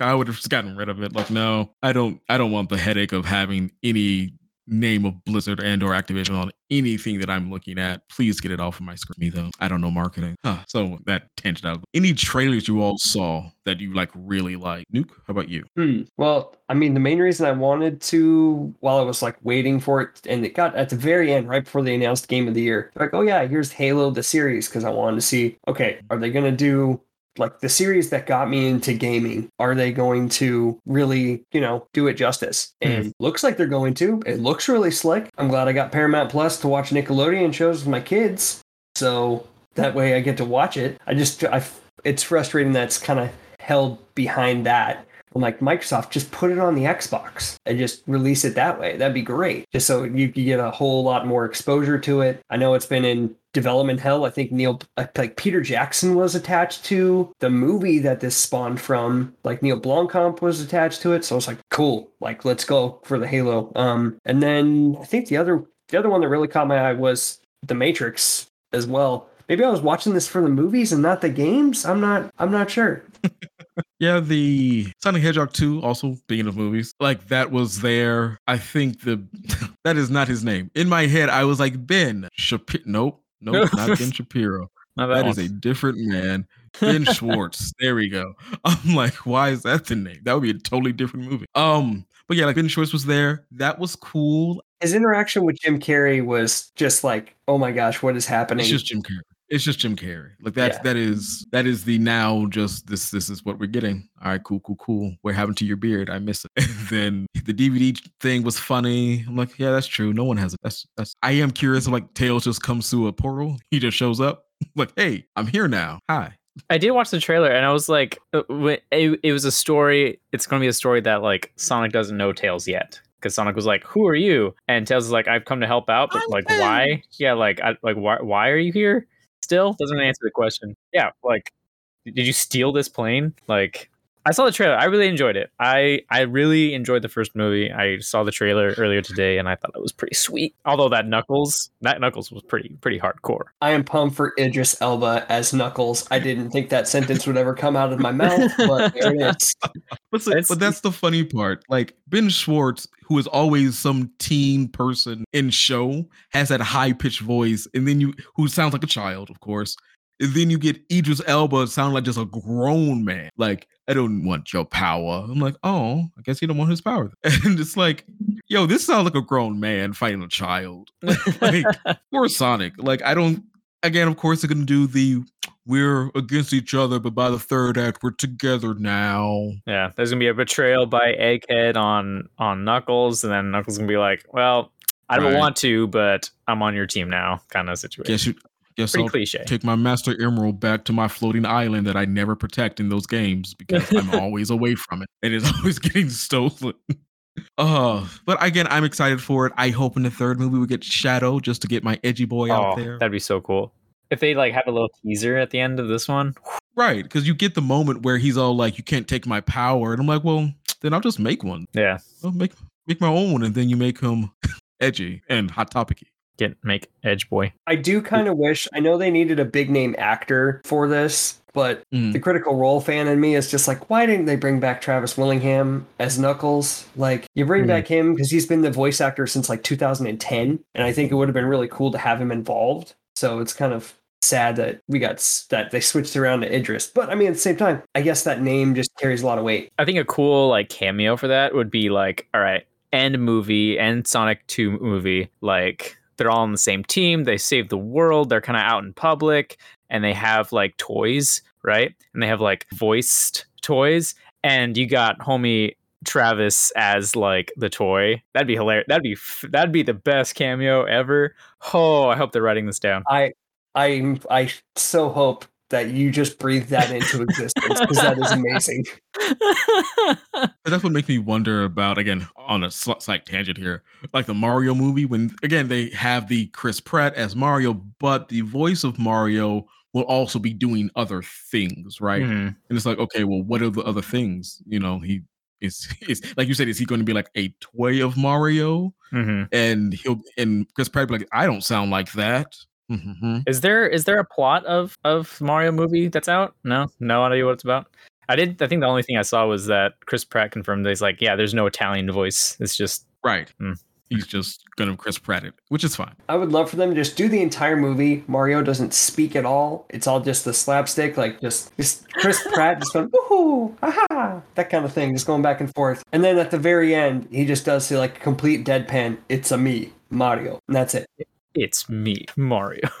[SPEAKER 2] I would have just gotten rid of it. Like, no, I don't. I don't want the headache of having any name of Blizzard and or Activision on anything that I'm looking at. Please get it off of my screen. Me though, I don't know marketing. Huh, so that tangent out. Any trailers you all saw that you like really like? Nuke, how about you?
[SPEAKER 4] Hmm. Well, I mean, the main reason I wanted to, while I was like waiting for it, and it got at the very end, right before they announced Game of the Year, like, oh yeah, here's Halo the series, because I wanted to see, okay, are they gonna do like the series that got me into gaming? Are they going to really, you know, do it justice? Hmm. And looks like they're going to. It looks really slick. I'm glad I got Paramount Plus to watch Nickelodeon shows with my kids, so that way I get to watch it. I just, I, it's frustrating that's kind of held behind that. I'm like, Microsoft, just put it on the Xbox and just release it that way. That'd be great. Just so you could get a whole lot more exposure to it. I know it's been in development hell. I think Neil, like Peter Jackson was attached to the movie that this spawned from. Like Neil Blomkamp was attached to it. So I was like, cool. Like, let's go for the Halo. Um, and then I think the other, the other one that really caught my eye was The Matrix as well. Maybe I was watching this for the movies and not the games. I'm not. I'm not sure.
[SPEAKER 2] Yeah, the Sonic Hedgehog 2, also being of movies, like that was there. I think the that is not his name. In my head, I was like Ben Shapiro. Nope, nope, not Ben Shapiro.
[SPEAKER 5] Not that,
[SPEAKER 2] That
[SPEAKER 5] one.
[SPEAKER 2] is a different man. Ben Schwartz. There we go. I'm like, why is that the name? That would be a totally different movie. Um, but yeah, like Ben Schwartz was there. That was cool.
[SPEAKER 4] His interaction with Jim Carrey was just like, oh my gosh, what is happening?
[SPEAKER 2] It's just Jim Carrey. It's just Jim Carrey. Like that's
[SPEAKER 4] Yeah.
[SPEAKER 2] that is that is the now just this this is what we're getting. All right, cool, cool, cool. What happened to your beard? I miss it. And then the DVD thing was funny. I'm like, yeah, that's true. No one has it. That's that's. I am curious. if, like Tails just comes through a portal. He just shows up. like, hey, I'm here now. Hi.
[SPEAKER 5] I did watch the trailer and I was like, uh, it, was a story. It's going to be a story that like Sonic doesn't know Tails yet. Because Sonic was like, "Who are you?" And Tails is like, "I've come to help out, but
[SPEAKER 2] I'm
[SPEAKER 5] like, why? Yeah, like, I, like, why? Why are you here? Still doesn't answer the question. Yeah, like, did you steal this plane? Like, I saw the trailer. I really enjoyed it. I I really enjoyed the first movie. I saw the trailer earlier today, and I thought it was pretty sweet. Although that Knuckles, that Knuckles was pretty pretty hardcore.
[SPEAKER 4] I am pumped for Idris Elba as Knuckles. I didn't think that sentence would ever come out of my mouth, but there it is.
[SPEAKER 2] But, see-
[SPEAKER 5] It's-
[SPEAKER 2] but that's the funny part. Like Ben Schwartz, who is always some teen person in show, has that high pitched voice, and then you who sounds like a child, of course. And then you get Idris Elba sound like just a grown man. Like, I don't want your power. I'm like, oh, I guess you don't want his power. And it's like, yo, this sounds like a grown man fighting a child. like, or Sonic. Like, I don't. Again, of course, they're gonna do the we're against each other, but by the third act, we're together now.
[SPEAKER 5] Yeah, there's gonna be a betrayal by Egghead on on Knuckles, and then Knuckles gonna be like, "Well, I don't
[SPEAKER 2] Right.
[SPEAKER 5] want to, but I'm on your team now," kind of situation.
[SPEAKER 2] Guess you. Guess
[SPEAKER 5] Pretty
[SPEAKER 2] I'll
[SPEAKER 5] cliche.
[SPEAKER 2] take my Master Emerald back to my floating island that I never protect in those games because I'm always away from it and it's always getting stolen. Uh, but again, I'm excited for it. I hope in the third movie we get Shadow just to get my edgy boy out
[SPEAKER 5] Oh,
[SPEAKER 2] there.
[SPEAKER 5] that'd be so cool. If they like have a little teaser at the end of this one,
[SPEAKER 2] Right, because you get the moment where he's all like, "You can't take my power," and I'm like, "Well, then I'll just make one.
[SPEAKER 5] yeah,
[SPEAKER 2] I'll make make my own, and then you make him edgy and hot topicy."
[SPEAKER 5] Get make Edge Boy.
[SPEAKER 4] I do kind of wish, I know they needed a big name actor for this, but
[SPEAKER 2] Mm.
[SPEAKER 4] the Critical Role fan in me is just like, why didn't they bring back Travis Willingham as Knuckles? Like, you bring
[SPEAKER 5] Hmm.
[SPEAKER 4] back him because he's been the voice actor since like 2010, and I think it would have been really cool to have him involved. So it's kind of sad that we got that they switched around to Idris. But I mean, at the same time, I guess that name just carries a lot of weight.
[SPEAKER 5] I think a cool like cameo for that would be like, all right, end movie, end Sonic 2 movie, like they're all on the same team, they save the world, they're kind of out in public, and they have like toys, right? And they have like voiced toys, and you got homie Travis as like the toy. That'd be hilarious. That'd be that'd be the best cameo ever. Oh, I hope they're writing this down.
[SPEAKER 4] I I I so hope that you just breathe that into existence because that is amazing.
[SPEAKER 2] But that's what makes me wonder about again on a slight tangent here, like the Mario movie. When again they have the Chris Pratt as Mario, but the voice of Mario will also be doing other things, right?
[SPEAKER 5] Mhm.
[SPEAKER 2] And it's like, okay, well, what are the other things? You know, he is is like you said, is he going to be like a toy of Mario?
[SPEAKER 5] Mhm.
[SPEAKER 2] And he'll and Chris Pratt like, I don't sound like that. Mhm.
[SPEAKER 5] Is there is there a plot of of Mario movie that's out? No, no idea what it's about. I did. I think the only thing I saw was that Chris Pratt confirmed that he's like, yeah, there's no Italian voice. It's just
[SPEAKER 2] Right.
[SPEAKER 5] Hmm.
[SPEAKER 2] He's just gonna Chris Pratt it, which is fine.
[SPEAKER 4] I would love for them to just do the entire movie. Mario doesn't speak at all. It's all just the slapstick, like just, just Chris Pratt just going, woohoo, aha, that kind of thing, just going back and forth. And then at the very end, he just does the like complete deadpan, it's a me, Mario. And that's it.
[SPEAKER 5] It's me, Mario.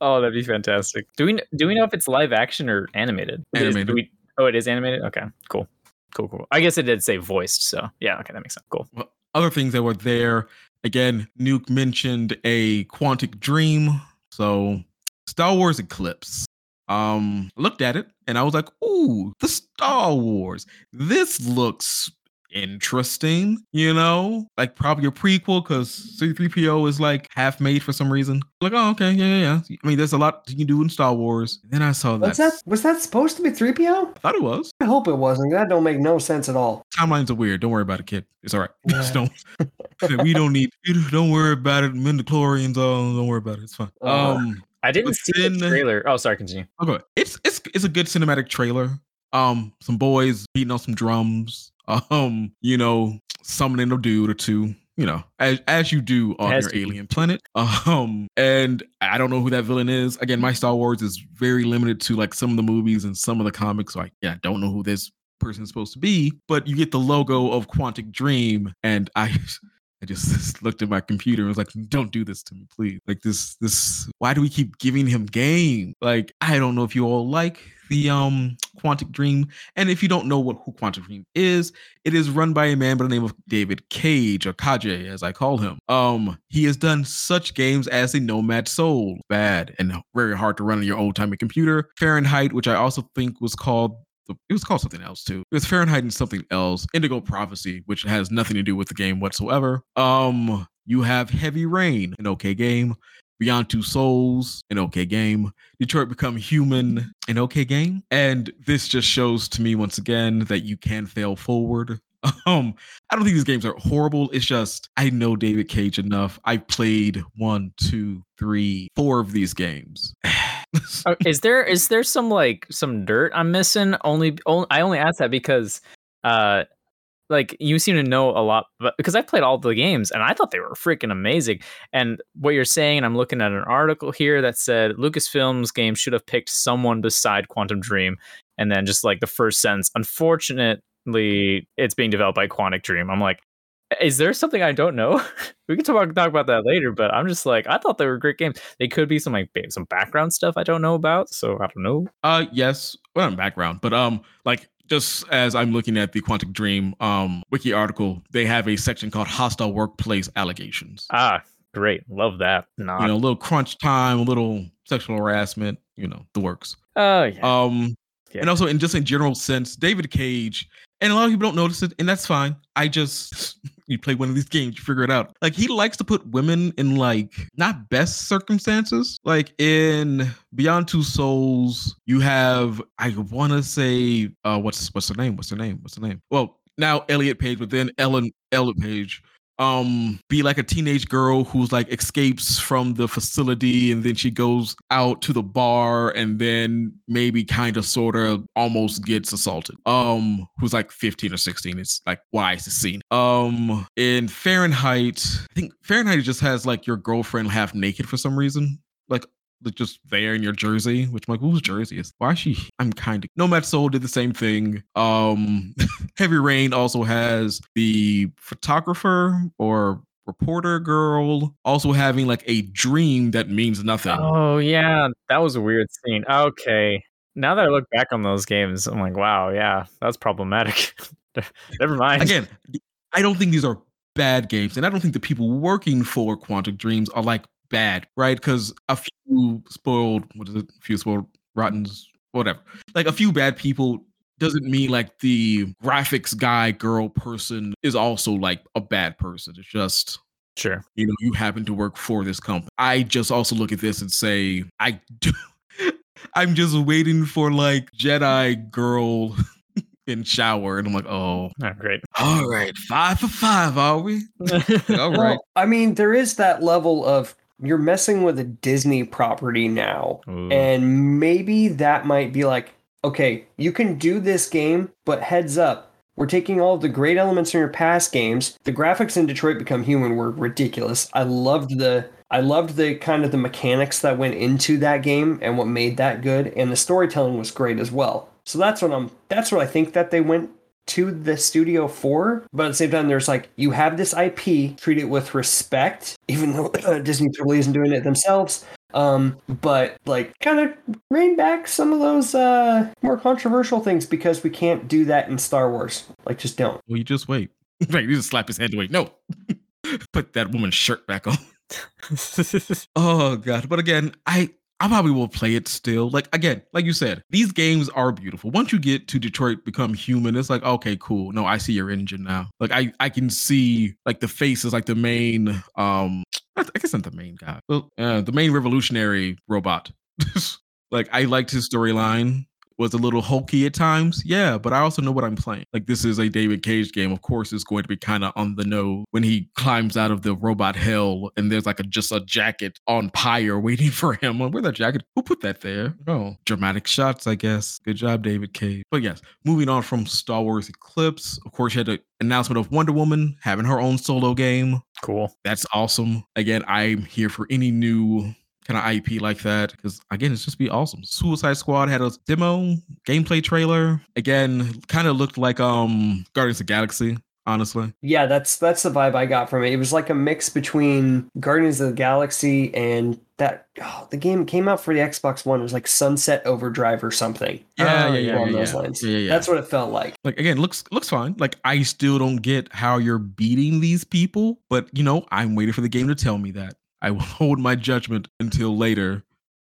[SPEAKER 5] oh, that'd be fantastic. Do we do we know if it's live action or animated? Is-
[SPEAKER 2] Animated.
[SPEAKER 5] we- oh, it is animated. Okay, cool, cool, cool. I guess it did say voiced, so yeah, okay, that makes sense. Cool.
[SPEAKER 2] Well, other things that were there again nuke mentioned a quantic dream so star wars eclipse um looked at it and i was like ooh the star wars this looks interesting you know like probably a prequel because c3po is like half made for some reason like oh okay yeah yeah yeah i mean there's a lot you can do in star wars and then i saw that
[SPEAKER 4] Was that was that supposed to be 3PO?
[SPEAKER 2] i thought it was
[SPEAKER 4] I hope it wasn't. That don't make no sense at all.
[SPEAKER 2] timelines are weird. Don't worry about it, kid. It's all right. Just don't. we don't need. you Don't worry about it. Mendichlorians. Oh, don't worry about it. It's fine.
[SPEAKER 4] Uh,
[SPEAKER 2] Um.
[SPEAKER 5] I didn't
[SPEAKER 2] But
[SPEAKER 5] see the trailer. Oh, sorry, continue.
[SPEAKER 2] Okay. It's it's it's a good cinematic trailer. Um. Some boys beating on some drums. Um. You know, summoning a dude or two. You know, as as you do on your alien planet. Um. And I don't know who that villain is. Again, my Star Wars is very limited to like some of the movies and some of the comics. So I yeah, I don't know who this person is supposed to be. But you get the logo of Quantic Dream, and I. I just looked at my computer and was like, "Don't do this to me, please." Like this, this. Why do we keep giving him game? Like I don't know if you all like the um Quantic Dream, and if you don't know what who Quantic Dream is, it is run by a man by the name of David Cage or Kaje, as I call him. Um, he has done such games as the Nomad Soul, bad and very hard to run on your old timey computer. Fahrenheit, which I also think was called it was called something else too. It was Fahrenheit and something else. Indigo Prophecy, which has nothing to do with the game whatsoever. Um, you have Heavy Rain, an okay game. Beyond Two Souls, an okay game. Detroit Become Human, an okay game. And this just shows to me once again that you can fail forward. Um, I don't think these games are horrible. It's just I know David Cage enough. I played one, two, three, four of these games.
[SPEAKER 5] Oh, is there is there some like some dirt I'm missing? Only, only I only asked that because uh like you seem to know a lot but because I played all the games and I thought they were freaking amazing. And what you're saying, and I'm looking at an article here that said Lucasfilm's game should have picked someone beside Quantic Dream, and then just like the first sentence, unfortunately, it's being developed by Quantic Dream. I'm like, is there something I don't know? we can talk talk about that later, but I'm just like, I thought they were great games. They could be some like some background stuff I don't know about, so I don't know.
[SPEAKER 2] Uh yes, well not background, but um like just as I'm looking at the Quantic Dream um wiki article, they have a section called hostile workplace allegations.
[SPEAKER 5] Ah, great, love that. Not,
[SPEAKER 2] you know, a little crunch time, a little sexual harassment, you know, the works.
[SPEAKER 5] oh yeah,
[SPEAKER 2] Um
[SPEAKER 5] Yeah.
[SPEAKER 2] and also in just in general sense, David Cage, and a lot of people don't notice it, and that's fine. I just you play one of these games, you figure it out. Like he likes to put women in like not best circumstances. Like in Beyond Two Souls, you have I want to say uh what's what's her name? What's her name? What's her name? Well, now Elliot Page, but then Ellen Elliot Page um be like a teenage girl who's like escapes from the facility and then she goes out to the bar and then maybe kind of sort of almost gets assaulted. Um who's like 15 or 16 it's like why is the scene? Um in fahrenheit i think fahrenheit just has like your girlfriend half naked for some reason. Like like, just there in your jersey, which I'm like, whose jersey is? Why is she? I'm kind of. Nomad Soul did the same thing. Um, Heavy Rain also has the photographer or reporter girl also having like a dream that means nothing.
[SPEAKER 5] oh yeah, that was a weird scene. Okay, now that I look back on those games, I'm like, wow, yeah, that's problematic. Never mind.
[SPEAKER 2] Again, I don't think these are bad games, and I don't think the people working for Quantic Dreams are like bad, right? Because a few spoiled, what is it? A few spoiled rottens, whatever. Like a few bad people doesn't mean like the graphics guy, girl, person is also like a bad person. It's just
[SPEAKER 5] sure.
[SPEAKER 2] you know you happen to work for this company. I just also look at this and say I do. I'm just waiting for like Jedi girl in shower, and I'm like, oh,
[SPEAKER 5] Oh, great.
[SPEAKER 2] all right, five for five, are we? All right.
[SPEAKER 4] Well, I mean, there is that level of you're messing with a Disney property now,
[SPEAKER 5] Ooh.
[SPEAKER 4] and maybe that might be like, okay, you can do this game, but heads up, we're taking all of the great elements from your past games. The graphics in Detroit Become Human were ridiculous. I loved the I loved the kind of the mechanics that went into that game and what made that good, and the storytelling was great as well. So that's what I'm that's what I think that they went to the studio for. But at the same time, there's like you have this IP, treat it with respect, even though uh, Disney probably isn't doing it themselves. Um, but like kind of rein back some of those uh more controversial things because we can't do that in Star Wars. Like just don't.
[SPEAKER 2] Well, you just wait. Right, you just slap his head away. No, put that woman's shirt back on. Oh god! But again, I I probably will play it still. Like again, like you said, these games are beautiful. Once you get to Detroit Become Human, it's like okay, cool. No, I see your engine now. Like I I can see like the faces, like the main um I guess not the main guy. Well, uh, the main revolutionary robot. like I liked his storyline. Was a little hokey at times, yeah, but I also know what I'm playing. Like this is a David Cage game. Of course, it's going to be kind of on the nose when he climbs out of the robot hell, and there's like a just a jacket on pyre waiting for him. Like, Where that jacket? Who put that there? Oh, dramatic shots, I guess. Good job, David Cage. But yes, moving on from Star Wars Eclipse. Of course, you had an announcement of Wonder Woman having her own solo game.
[SPEAKER 5] cool.
[SPEAKER 2] That's awesome. Again, I'm here for any new kind of IP like that because again, it's just be awesome. Suicide Squad had a demo gameplay trailer. Again, kind of looked like um Guardians of the Galaxy. Honestly,
[SPEAKER 4] Yeah, that's that's the vibe I got from it. It was like a mix between Guardians of the Galaxy and that oh, the game came out for the Xbox One. It was like Sunset Overdrive or something.
[SPEAKER 2] Yeah,
[SPEAKER 4] Uh,
[SPEAKER 2] yeah, yeah,
[SPEAKER 4] along
[SPEAKER 2] yeah,
[SPEAKER 4] those
[SPEAKER 2] yeah.
[SPEAKER 4] lines.
[SPEAKER 2] Yeah, yeah.
[SPEAKER 4] That's what it felt like.
[SPEAKER 2] like again, looks looks fine. Like I still don't get how you're beating these people, but you know, I'm waiting for the game to tell me that. I will hold my judgment until later.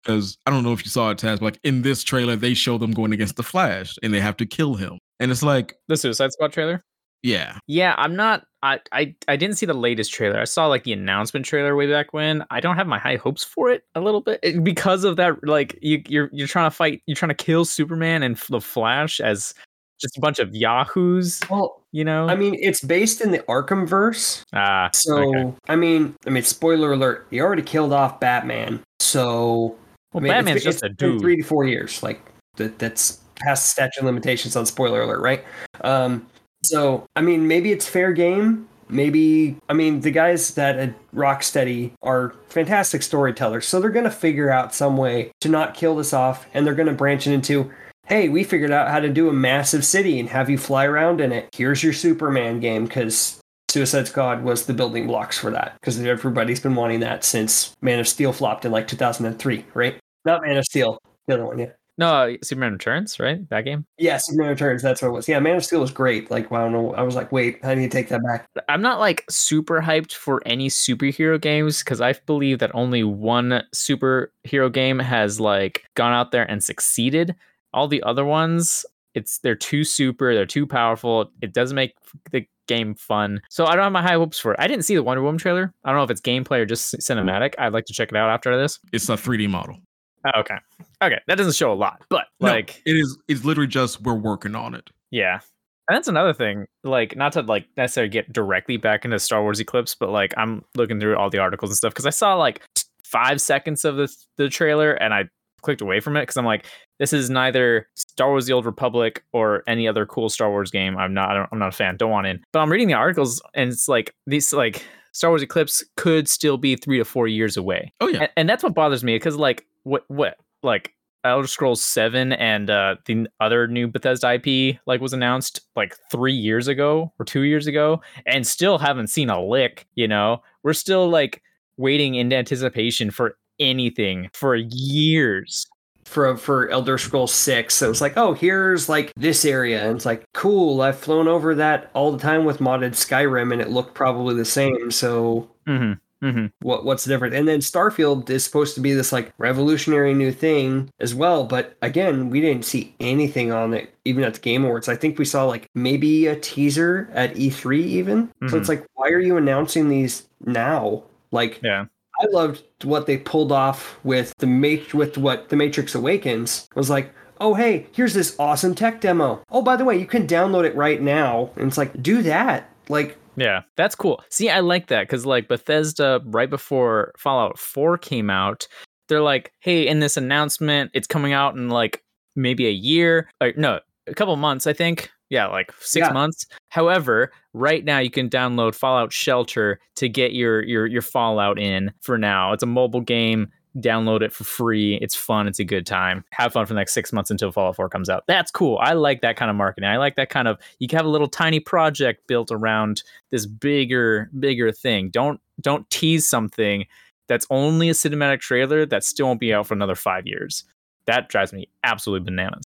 [SPEAKER 2] Because I don't know if you saw it, Taz, but like in this trailer, they show them going against the Flash and they have to kill him. And it's like,
[SPEAKER 5] The Suicide Squad trailer.
[SPEAKER 2] Yeah.
[SPEAKER 5] Yeah, I'm not. I, I I didn't see the latest trailer. I saw like the announcement trailer way back when. I don't have my high hopes for it a little bit It- because of that. Like you you're you're trying to fight. You're trying to kill Superman and the Flash as just a bunch of yahoos.
[SPEAKER 4] Well,
[SPEAKER 5] You know.
[SPEAKER 4] I mean, it's based in the Arkham verse.
[SPEAKER 5] ah.
[SPEAKER 4] So
[SPEAKER 5] okay.
[SPEAKER 4] I mean, I mean, spoiler alert: he already killed off Batman. So
[SPEAKER 5] Well,
[SPEAKER 4] I mean, it's
[SPEAKER 5] Batman's
[SPEAKER 4] been-
[SPEAKER 5] just a
[SPEAKER 4] it's been
[SPEAKER 5] dude.
[SPEAKER 4] Three to four years, like that. That's past statute of limitations on spoiler alert, right? Um, so I mean, maybe it's fair game. Maybe I mean the guys that at Rocksteady are fantastic storytellers, so they're gonna figure out some way to not kill this off, and they're gonna branch it into. Hey, we figured out how to do a massive city and have you fly around in it. Here's your Superman game because Suicide Squad was the building blocks for that because everybody's been wanting that since Man of Steel flopped in like 2003, right? Not Man of Steel, the other one, yeah.
[SPEAKER 5] No, uh, Superman Returns, right? That game.
[SPEAKER 4] Yeah, Superman Returns, that's what it was. Yeah, Man of Steel was great. Like, wow, no, I was like, wait, I need to take that back.
[SPEAKER 5] I'm not like super hyped for any superhero games because I believe that only one superhero game has like gone out there and succeeded. All the other ones, it's they're too super, they're too powerful. It doesn't make the game fun. So I don't have my high hopes for it. I didn't see the Wonder Woman trailer. I don't know if it's gameplay or just cinematic. I'd like to check it out after this.
[SPEAKER 2] It's a 3D model.
[SPEAKER 5] Oh, okay. Okay. That doesn't show a lot, but
[SPEAKER 2] No,
[SPEAKER 5] like
[SPEAKER 2] it is it's literally just we're working on it.
[SPEAKER 5] Yeah. And that's another thing. Like, not to like necessarily get directly back into Star Wars Eclipse, but like I'm looking through all the articles and stuff because I saw like t- five seconds of the the trailer and I clicked away from it because I'm like, this is neither Star Wars: The Old Republic or any other cool Star Wars game. I'm not. I don't, I'm not a fan. Don't want in. But I'm reading the articles and it's like these like Star Wars Eclipse could still be three to four years away
[SPEAKER 2] Oh yeah.
[SPEAKER 5] and, and that's what bothers me because like what what like Elder Scrolls 7 and uh the other new Bethesda IP like was announced like 3 years ago or 2 years ago and still haven't seen a lick, you know. We're still like waiting in anticipation for anything for years.
[SPEAKER 4] For for Elder Scrolls 6, so it's like, oh, here's like this area. And it's like, cool, I've flown over that all the time with modded Skyrim and it looked probably the same. So
[SPEAKER 5] Mhm. Mhm.
[SPEAKER 4] what what's the difference? And then Starfield is supposed to be this like revolutionary new thing as well, but again, we didn't see anything on it even at the Game Awards. I think we saw like maybe a teaser at E3 even. So
[SPEAKER 5] Mhm.
[SPEAKER 4] it's like why are you announcing these now? Like
[SPEAKER 5] Yeah.
[SPEAKER 4] I loved what they pulled off with the mat- with what the Matrix Awakens was like. Oh hey, here's this awesome tech demo. Oh by the way, you can download it right now. And it's like do that. Like
[SPEAKER 5] Yeah, that's cool. See, I like that because like Bethesda, right before Fallout 4 came out, they're like, "Hey, in this announcement, it's coming out in like maybe a year, or no, a couple months, I think. Yeah, like six
[SPEAKER 4] Yeah.
[SPEAKER 5] months. However, right now you can download Fallout Shelter to get your your your Fallout in for now. It's a mobile game. Download it for free. It's fun. It's a good time. Have fun for the next six months until Fallout 4 comes out. That's cool. I like that kind of marketing. I like that kind of you have a little tiny project built around this bigger, bigger thing. Don't don't tease something that's only a cinematic trailer that still won't be out for another five years. That drives me absolutely bananas.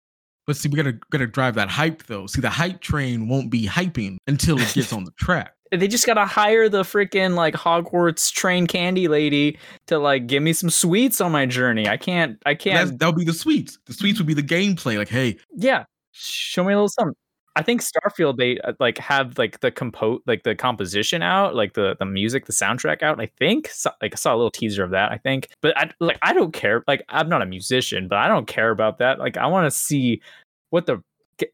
[SPEAKER 2] But see, we gotta gotta drive that hype though. See, the hype train won't be hyping until it gets on the track.
[SPEAKER 5] They just gotta hire the freaking like Hogwarts train candy lady to like give me some sweets on my journey. I can't. I can't.
[SPEAKER 2] that'll be the sweets. The sweets would be the gameplay. Like, hey,
[SPEAKER 5] yeah, show me a little something. I think Starfield they uh, like have like the compo like the composition out, like the the music, the soundtrack out. I think so, like I saw a little teaser of that. I think, but I like I don't care. Like I'm not a musician, but I don't care about that. Like I want to see what the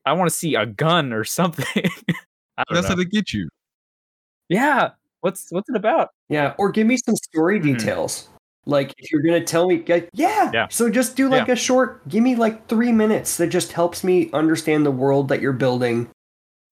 [SPEAKER 5] I want to see a gun or something. I don't
[SPEAKER 2] that's
[SPEAKER 5] know.
[SPEAKER 2] how they get you.
[SPEAKER 5] yeah, what's what's it about?
[SPEAKER 4] Yeah, or give me some story
[SPEAKER 5] Mhm.
[SPEAKER 4] details. Like if you're gonna tell me, yeah,
[SPEAKER 5] Yeah.
[SPEAKER 4] So just do like a short. Give me like three minutes that just helps me understand the world that you're building,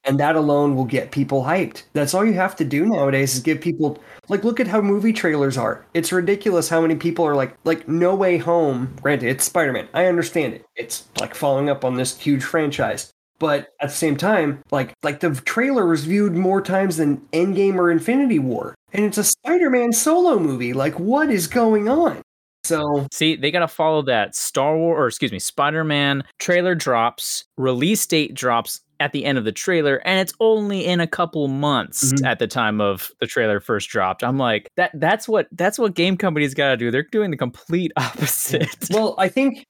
[SPEAKER 4] and that alone will get people hyped. That's all you have to do nowadays is give people like look at how movie trailers are. It's ridiculous how many people are like like No Way Home. Granted, it's Spider Man. I understand it. It's like following up on this huge franchise. But at the same time, like like the trailer was viewed more times than Endgame or Infinity War, and it's a Spider-Man solo movie. Like, what is going on? So
[SPEAKER 5] See, they got to follow that Star Wars, or excuse me, Spider Man trailer drops, release date drops at the end of the trailer, and it's only in a couple months
[SPEAKER 4] Mhm.
[SPEAKER 5] at the time of the trailer first dropped. I'm like, that that's what that's what game companies got to do. They're doing the complete opposite.
[SPEAKER 4] Well, I think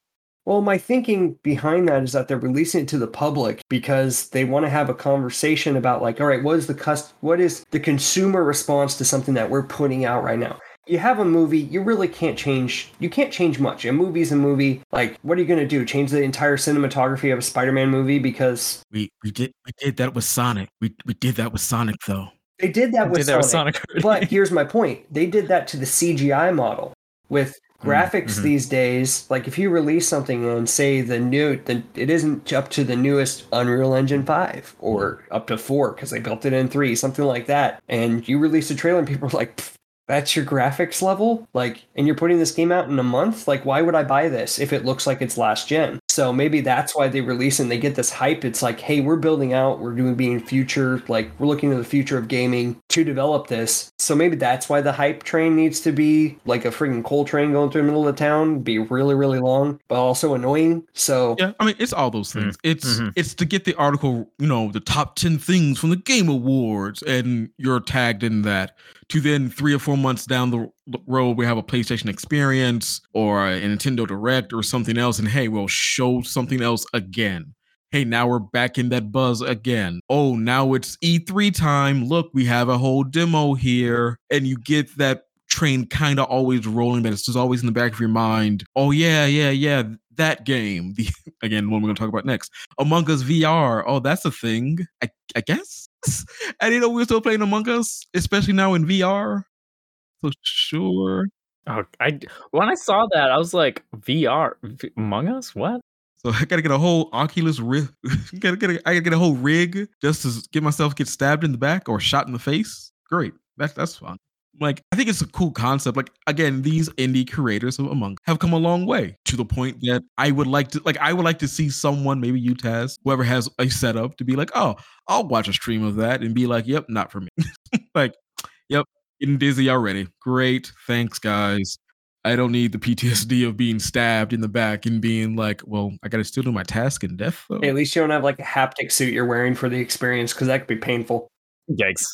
[SPEAKER 4] Well, my thinking behind that is that they're releasing it to the public because they want to have a conversation about like, all right, what is the cust- what is the consumer response to something that we're putting out right now? You have a movie, you really can't change you can't change much. A movie's a movie. Like, what are you gonna do? Change the entire cinematography of a Spider-Man movie because
[SPEAKER 2] We we did we did that with Sonic. We we did that with Sonic though.
[SPEAKER 4] they did that with
[SPEAKER 5] Did that with
[SPEAKER 4] Sonic.
[SPEAKER 5] Sonic. already.
[SPEAKER 4] But here's my point. They did that to the CGI model with graphics
[SPEAKER 5] mhm.
[SPEAKER 4] these days. Like if you release something and say the new, the, it isn't up to the newest Unreal Engine 5 or up to 4 because they built it in 3, something like that. And you release a trailer and people are like, "Pff, that's your graphics level? Like, and you're putting this game out in a month? Like, why would I buy this if it looks like it's last gen? So maybe that's why they release and they get this hype. It's like, hey, we're building out, we're doing being future, like we're looking to the future of gaming to develop this. So maybe that's why the hype train needs to be like a freaking coal train going through the middle of the town, be really, really long, but also annoying. So
[SPEAKER 2] Yeah, I mean it's all those things. It's
[SPEAKER 5] Mhm.
[SPEAKER 2] it's to get the article, you know, the top ten things from the Game Awards, and you're tagged in that. To then three or four months down the road, we have a PlayStation Experience or a Nintendo Direct or something else, and hey, we'll show something else again. Hey, now we're back in that buzz again. Oh, now it's E3 time. Look, we have a whole demo here, and you get that train kind of always rolling, but it's just always in the back of your mind. Oh yeah, yeah, yeah, that game. The again, one we're gonna talk about next. Among Us VR. Oh, that's a thing. I, I guess. I didn't know we're still playing Among Us, especially now in VR. So sure.
[SPEAKER 5] Oh, I when I saw that, I was like, VR V- Among Us? What?
[SPEAKER 2] So I gotta get a whole Oculus rig. gotta get a, I gotta get a whole rig just to get myself get stabbed in the back or shot in the face. Great. That's that's fun. Like I think it's a cool concept. Like again, these indie creators of Among have come a long way to the point that I would like to like I would like to see someone, maybe you Taz, whoever has a setup to be like, oh, I'll watch a stream of that and be like, yep, not for me. like, yep, getting dizzy already. Great. Thanks, guys. I don't need the PTSD of being stabbed in the back and being like, well, I got to still do my task in death. Though.
[SPEAKER 4] hey, at least you don't have like a haptic suit you're wearing for the experience because that could be painful.
[SPEAKER 5] Yikes!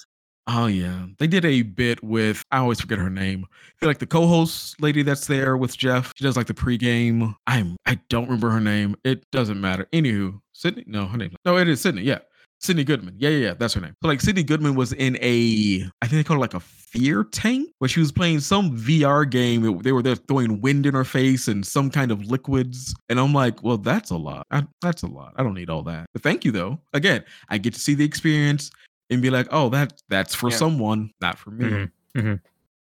[SPEAKER 2] Oh yeah, they did a bit with I always forget her name. Like the co-host lady that's there with Jeff. She does like the pregame. I'm I don't remember her name. It doesn't matter. Anywho, Sydney. No, her name. No, it is Sydney. Yeah, Sydney Goodman. Yeah, yeah, yeah. That's her name. So like Sydney Goodman was in a I think they call it like a fear tank where she was playing some VR game. They were there throwing wind in her face and some kind of liquids. And I'm like, well, that's a lot. I, that's a lot. I don't need all that. But thank you though. Again, I get to see the experience and be like, oh, that that's for
[SPEAKER 4] Yeah.
[SPEAKER 2] someone, not for me.
[SPEAKER 5] Mhm, mhm.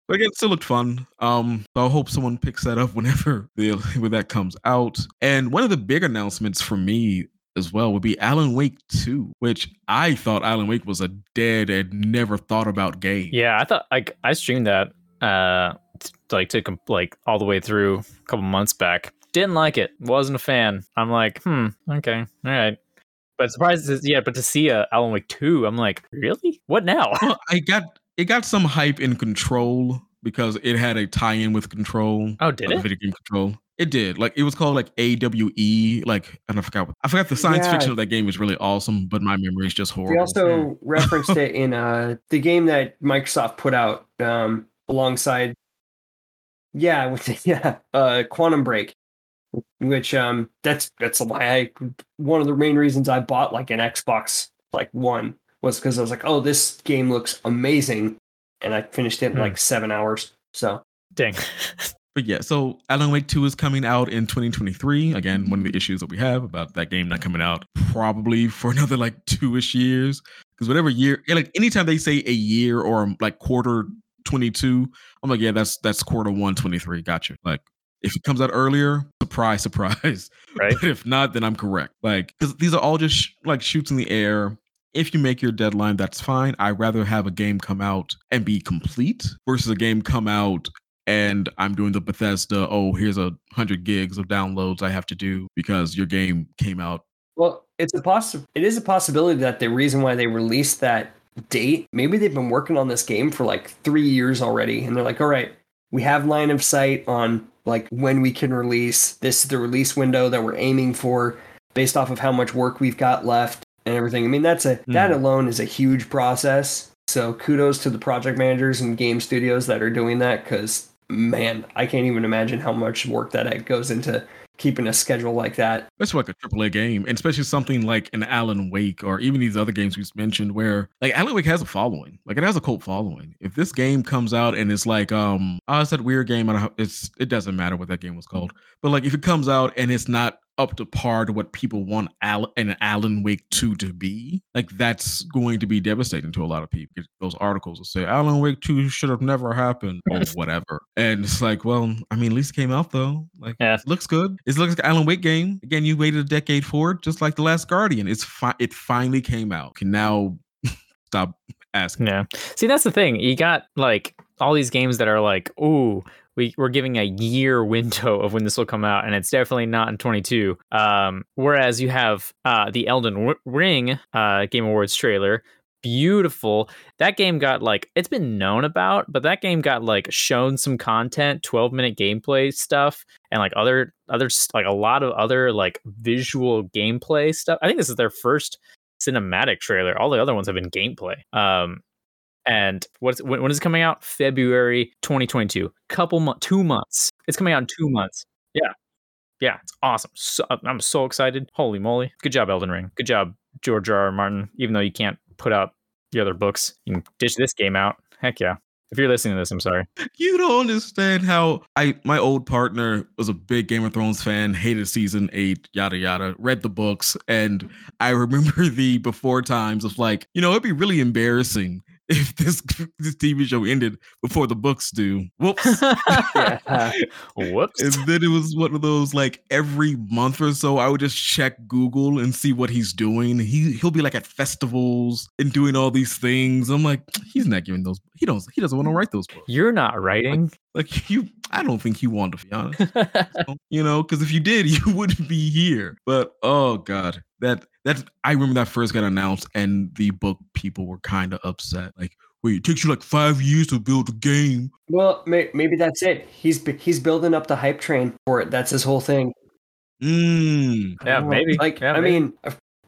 [SPEAKER 2] But again, it still looked fun. Um, so I hope someone picks that up whenever the, when that comes out. And one of the big announcements for me as well would be Alan Wake 2, which I thought Alan Wake was a dead and never thought about game.
[SPEAKER 5] Yeah, I thought like I streamed that uh t- like to com- like all the way through a couple months back. Didn't like it. Wasn't a fan. I'm like, hmm, okay, all right. But surprised, to, yeah. But to see a Alan Wake two, I'm like, really? What now?
[SPEAKER 2] Well, I got it got some hype in Control because it had a tie-in with Control.
[SPEAKER 5] Oh, did
[SPEAKER 2] uh,
[SPEAKER 5] it?
[SPEAKER 2] Video game Control. It did. Like it was called like AWE. Like and I forgot. What, I forgot the science
[SPEAKER 4] Yeah.
[SPEAKER 2] fiction of that game was really awesome, but my memory is just horrible.
[SPEAKER 4] We also referenced it in uh, the game that Microsoft put out um, alongside, yeah, with the, yeah, uh, Quantum Break, which um, that's that's why I one of the main reasons I bought like an Xbox like One was because I was like, oh, this game looks amazing, and I finished it in
[SPEAKER 5] Hmm.
[SPEAKER 4] like seven hours. So
[SPEAKER 5] Dang.
[SPEAKER 2] But yeah, so Alan Wake 2 is coming out in 2023. Again, one of the issues that we have about that game not coming out probably for another like two ish years. Because whatever year, like anytime they say a year or like quarter 22, I'm like, yeah, that's that's quarter one 23. Gotcha. Like if it comes out earlier, surprise, surprise.
[SPEAKER 5] Right.
[SPEAKER 2] But if not, then I'm correct. Like, because these are all just sh- like shoots in the air. If you make your deadline, that's fine. I'd rather have a game come out and be complete versus a game come out and I'm doing the Bethesda, oh, here's a hundred gigs of downloads I have to do because your game came out.
[SPEAKER 4] Well, it's a possi- It is a possibility that the reason why they released that date, maybe they've been working on this game for like three years already, and they're like, "All right, we have line of sight on like when we can release. This is the release window that we're aiming for, based off of how much work we've got left and everything." I mean, that's a hmm. that alone is a huge process. So kudos to the project managers and game studios that are doing that, because man, I can't even imagine how much work that goes into keeping a schedule like that.
[SPEAKER 2] That's like a AAA game, and especially something like an Alan Wake or even these other games we've mentioned, where like Alan Wake has a following, like it has a cult following. If this game comes out and it's like, um, oh, it's that weird game, I don't it's it doesn't matter what that game was called, but like if it comes out and it's not up to par to what people want Al- an Alan Wake 2 to be, like that's going to be devastating to a lot of people. Those articles will say Alan Wake 2 should have never happened or whatever. And it's like, well, I mean, at least it came out though. Like,
[SPEAKER 5] Yeah.
[SPEAKER 2] it looks good. It looks like an Alan Wake game. Again, you waited a decade for it, just like The Last Guardian. It's fi- it finally came out. Can now stop asking.
[SPEAKER 5] Yeah. See, that's the thing. You got like all these games that are like, ooh, we, we're giving a year window of when this will come out, and it's definitely not in 22. Um, whereas you have uh, the Elden Ring uh, Game Awards trailer. Beautiful. That game got like, it's been known about, but that game got like shown some content, 12 minute gameplay stuff, and like other, other, like a lot of other like visual gameplay stuff. I think this is their first cinematic trailer. All the other ones have been gameplay. Um, and what's when, when is it coming out? February 2022. Couple months, two months. It's coming out in two months. Yeah, yeah, it's awesome. So, I'm so excited. Holy moly! Good job, Elden Ring. Good job, George R. R. Martin. Even though you can't put out the other books, you can dish this game out. Heck yeah! If you're listening to this, I'm sorry.
[SPEAKER 2] You don't understand how I my old partner was a big Game of Thrones fan, hated season eight, yada yada, read the books, and I remember the before times of like, you know, it'd be really embarrassing if this this TV show ended before the books do. Whoops.
[SPEAKER 4] Yeah.
[SPEAKER 5] Whoops.
[SPEAKER 2] And then it was one of those like every month or so, I would just check Google and see what he's doing. He he'll be like at festivals and doing all these things. I'm like, he's not giving those. He don't. He doesn't want to write those books.
[SPEAKER 5] You're not writing.
[SPEAKER 2] Like you, I don't think he wanted to be honest. you know, because if you did, you wouldn't be here. But oh god, that that I remember that first got announced, and the book people were kind of upset. Like, wait, it takes you like five years to build a game.
[SPEAKER 4] Well, may, maybe that's it. He's bu- he's building up the hype train for it. That's his whole thing.
[SPEAKER 2] Mm.
[SPEAKER 5] Yeah,
[SPEAKER 4] I don't know.
[SPEAKER 5] maybe.
[SPEAKER 4] Like,
[SPEAKER 5] Yeah,
[SPEAKER 4] I
[SPEAKER 5] maybe.
[SPEAKER 4] mean,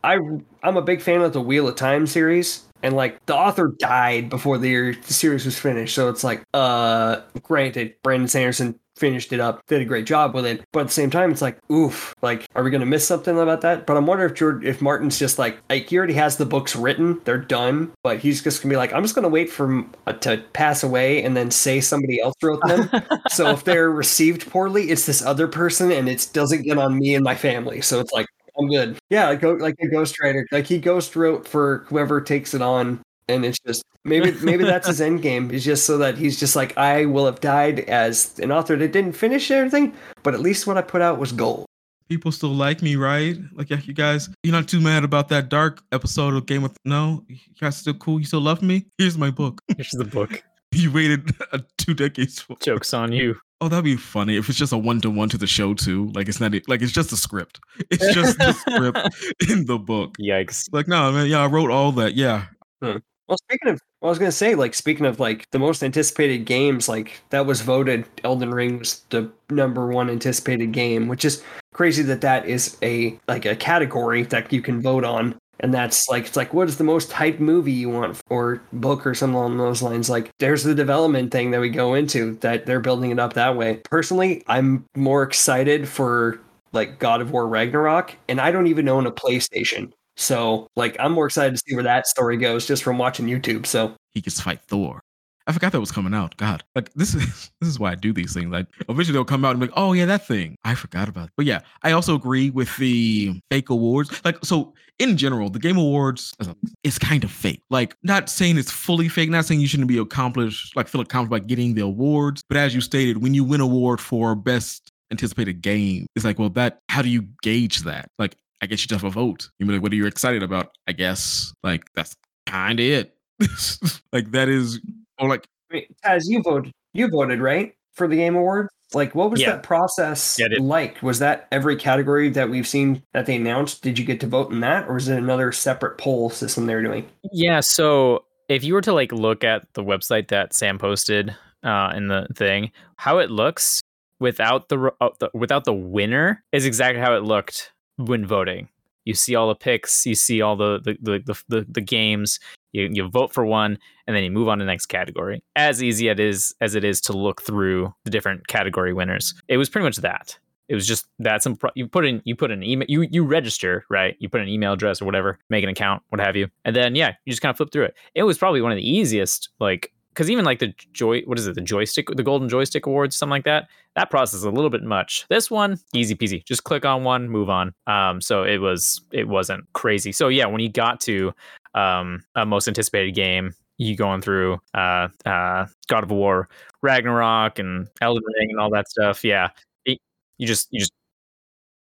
[SPEAKER 4] I I'm a big fan of the Wheel of Time series, and like the author died before the, the series was finished. So it's like, uh, granted, Brandon Sanderson finished it up, did a great job with it, but at the same time, it's like, oof, like, are we gonna miss something about that? But I'm wondering if George, if Martin's just like, like he already has the books written, they're done, but he's just gonna be like, I'm just gonna wait for uh, to pass away and then say somebody else wrote them. so if they're received poorly, it's this other person, and it doesn't get on me and my family. So it's like. I'm good. Yeah, like, like a ghostwriter. Like he ghost wrote for whoever takes it on, and it's just maybe maybe that's his end game. Is just so that he's just like I will have died as an author that didn't finish everything, but at least what I put out was gold.
[SPEAKER 2] people still like me, right? Like, yeah, you guys, you're not too mad about that dark episode of Game of No, you guys still cool. You still love me. Here's my book.
[SPEAKER 5] Here's the book.
[SPEAKER 2] You waited uh, two decades for.
[SPEAKER 5] Jokes on you.
[SPEAKER 2] Oh, that'd be funny if it's just a one to one to the show too. Like it's not like it's just a script. It's just the script in the book.
[SPEAKER 5] Yikes.
[SPEAKER 2] Like, no, man, yeah, I wrote all that. Yeah,
[SPEAKER 4] Well, speaking of, I was gonna say, like, speaking of like the most anticipated games, like that was voted. Elden Ring was the number one anticipated game, which is crazy that that is a like a category that you can vote on. And that's like it's like what is the most hyped movie you want or book or something along those lines. Like there's the development thing that we go into that they're building it up that way. Personally, I'm more excited for like God of War Ragnarok, and I don't even own a PlayStation. So like I'm more excited to see where that story goes just from watching YouTube. So
[SPEAKER 2] he gets to fight Thor. I forgot that was coming out. God, like this is this is why I do these things. Like eventually they'll come out and be like, oh yeah, that thing. I forgot about it. But yeah, I also agree with the fake awards. Like so, in general, the Game Awards is kind of fake. Like not saying it's fully fake. Not saying you shouldn't be accomplished, like feel accomplished by getting the awards. But as you stated, when you win award for best anticipated game, it's like, well, that how do you gauge that? Like, I guess you just have a vote. You mean like, what are you excited about? I guess like that's kind of it. like that is or like
[SPEAKER 4] I mean, Taz, you voted. You voted right for the Game Award. Like, what was
[SPEAKER 5] Yeah.
[SPEAKER 4] that process
[SPEAKER 5] Yeah,
[SPEAKER 4] like? Was that every category that we've seen that they announced? Did you get to vote in that, or is it another separate poll system they're doing?
[SPEAKER 5] Yeah, so if you were to like look at the website that Sam posted uh, in the thing, how it looks without the, uh, the without the winner is exactly how it looked when voting. You see all the picks, you see all the the the, the, the, the games. You, you vote for one, and then you move on to the next category. As easy it is as it is to look through the different category winners. It was pretty much that. It was just that some you put in you put an email you you register right you put an email address or whatever make an account what have you and then yeah you just kind of flip through it. It was probably one of the easiest like because even like the joy what is it the joystick the golden joystick awards something like that that process is a little bit much. This one easy peasy. Just click on one move on. Um so it was it wasn't crazy. So yeah when you got to um a most anticipated game you going through uh uh god of war ragnarok and elden ring and all that stuff yeah. It, you just you just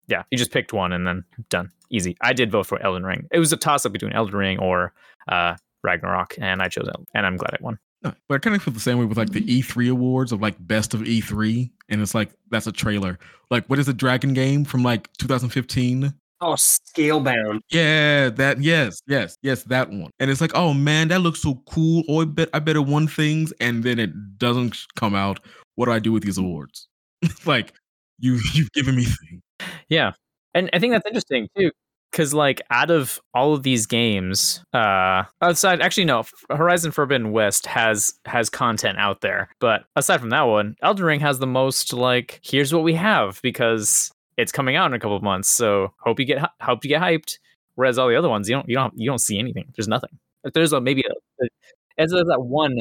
[SPEAKER 5] yeah you just picked one and then done. Easy. I did vote for elden ring. It was a toss up between elden ring or uh ragnarok and i chose elden and i'm glad i won
[SPEAKER 2] No, but I kind of feel the same way with like the E3 awards of like best of E3, and it's like that's a trailer. Like, what is the Dragon game from like 2015?
[SPEAKER 4] Oh, Scalebound.
[SPEAKER 2] Yeah, that yes, yes, yes, that one. And it's like, oh man, that looks so cool. Oh, I bet I bet it won things, and then it doesn't come out. What do I do with these awards? like, you you've given me things.
[SPEAKER 5] Yeah. And I think that's interesting too. Cause like out of all of these games, uh outside actually no, Horizon Forbidden West has has content out there. But aside from that one, Elden Ring has the most like here's what we have because it's coming out in a couple of months. So hope you get hope you get hyped. Whereas all the other ones, you don't you don't you don't see anything. There's nothing. If there's a maybe a, as there's that one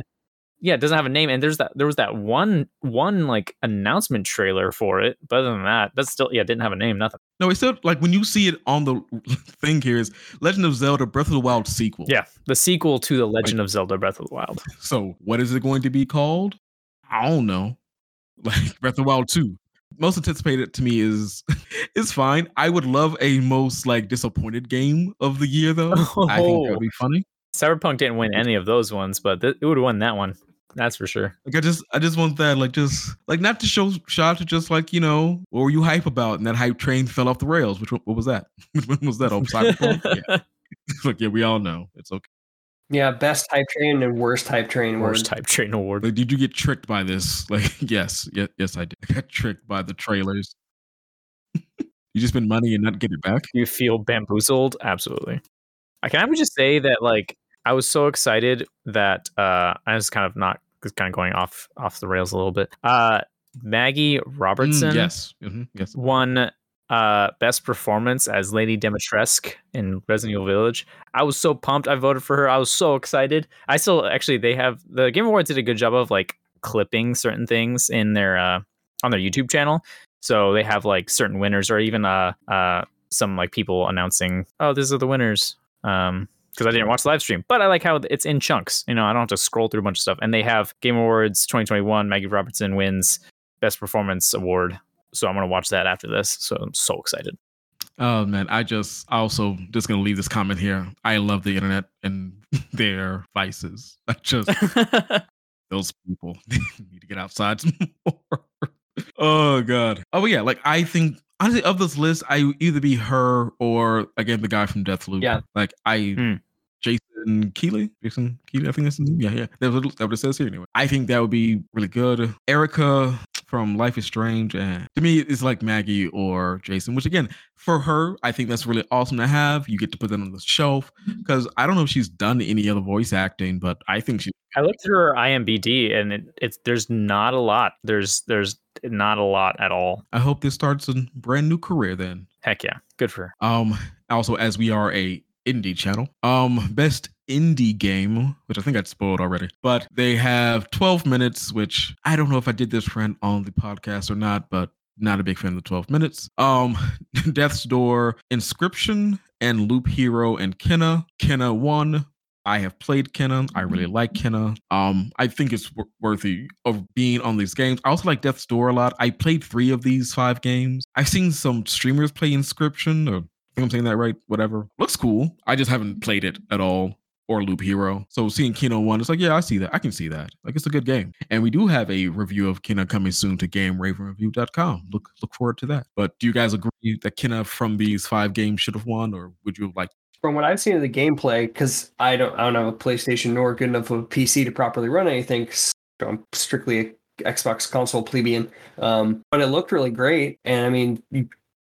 [SPEAKER 5] yeah, it doesn't have a name, and there's that there was that one one like announcement trailer for it. But other than that, that's still yeah, didn't have a name, nothing.
[SPEAKER 2] No, it's still like when you see it on the thing here is Legend of Zelda Breath of the Wild sequel.
[SPEAKER 5] Yeah, the sequel to the Legend of Zelda: Breath of the Wild.
[SPEAKER 2] So what is it going to be called? I don't know. Like Breath of the Wild 2. Most anticipated to me is is fine. I would love a most like disappointed game of the year though. I think that would be funny.
[SPEAKER 5] Cyberpunk didn't win any of those ones, but th- it would have won that one. That's for sure.
[SPEAKER 2] Like I just I just want that like just like not to show shot to just like you know what were you hype about and that hype train fell off the rails. Which what was that? when was that? Oh, Cyberpunk. yeah. Look, yeah, we all know it's okay.
[SPEAKER 4] Yeah, best type train and worst type train.
[SPEAKER 5] Worst
[SPEAKER 4] award.
[SPEAKER 5] type train award.
[SPEAKER 2] Like, did you get tricked by this? Like, yes, yes, yes, I did. I got tricked by the trailers. you just spend money and not get it back.
[SPEAKER 5] You feel bamboozled? Absolutely. I can I would just say that like I was so excited that uh I was kind of not just kind of going off off the rails a little bit. Uh Maggie Robertson
[SPEAKER 2] Mm, yes, mhm, yes.
[SPEAKER 5] won uh best performance as Lady Dimitrescu in Resident Evil Village. I was so pumped. I voted for her. I was so excited. I still actually they have the Game Awards did a good job of like clipping certain things in their uh on their YouTube channel. So they have like certain winners or even uh uh some like people announcing, "Oh, these are the winners." Um because I didn't watch the live stream, but I like how it's in chunks. You know, I don't have to scroll through a bunch of stuff. And they have Game Awards 2021. Maggie Robertson wins Best Performance Award, so I'm gonna watch that after this. So I'm so excited.
[SPEAKER 2] Oh man, I just also just gonna leave this comment here. I love the internet and their vices. I just those people need to get outside some more. Oh god. Oh yeah, like I think honestly of this list, I either be her or again the guy from Deathloop.
[SPEAKER 4] Yeah.
[SPEAKER 2] Like I
[SPEAKER 5] Hmm.
[SPEAKER 2] Jason Kelley. Jason Kelley, I think that's his name. Yeah, yeah. That's what, that's what it says here anyway. I think that would be really good. Erica from Life is Strange. And to me, it's like Maggie or Jason, which again, for her, I think that's really awesome to have. You get to put that on the shelf because I don't know if she's done any other voice acting, but I think she
[SPEAKER 5] I looked through her IMBD and it, it's there's not a lot. There's there's not a lot at all.
[SPEAKER 2] I hope this starts a brand new career then.
[SPEAKER 5] Heck yeah, good for her.
[SPEAKER 2] Um, also, as we are a indie channel, um, best indie game, which I think I'd spoiled already, but they have 12 minutes, which I don't know if I did this friend on the podcast or not, but not a big fan of the 12 minutes. Um, Death's Door, Inscryption, and Loop Hero and Kena. Kena 1. I have played Kena. I really like Kena. Um, I think it's wor- worthy of being on these games. I also like Death's Door a lot. I played three of these five games. I've seen some streamers play Inscryption, or I think I'm saying that right. Whatever. Looks cool. I just haven't played it at all. Or Loop Hero. So seeing Kena one, it's like, yeah, I see that. I can see that. Like it's a good game. And we do have a review of Kena coming soon to GameRavenReview.com. Look look forward to that. But do you guys agree that Kena from these five games should have won, or would you liked
[SPEAKER 4] From what I've seen of the gameplay, because I don't, I don't have a PlayStation nor good enough of a PC to properly run anything. 'cause I'm strictly a Xbox console plebeian. Um, but it looked really great, and I mean,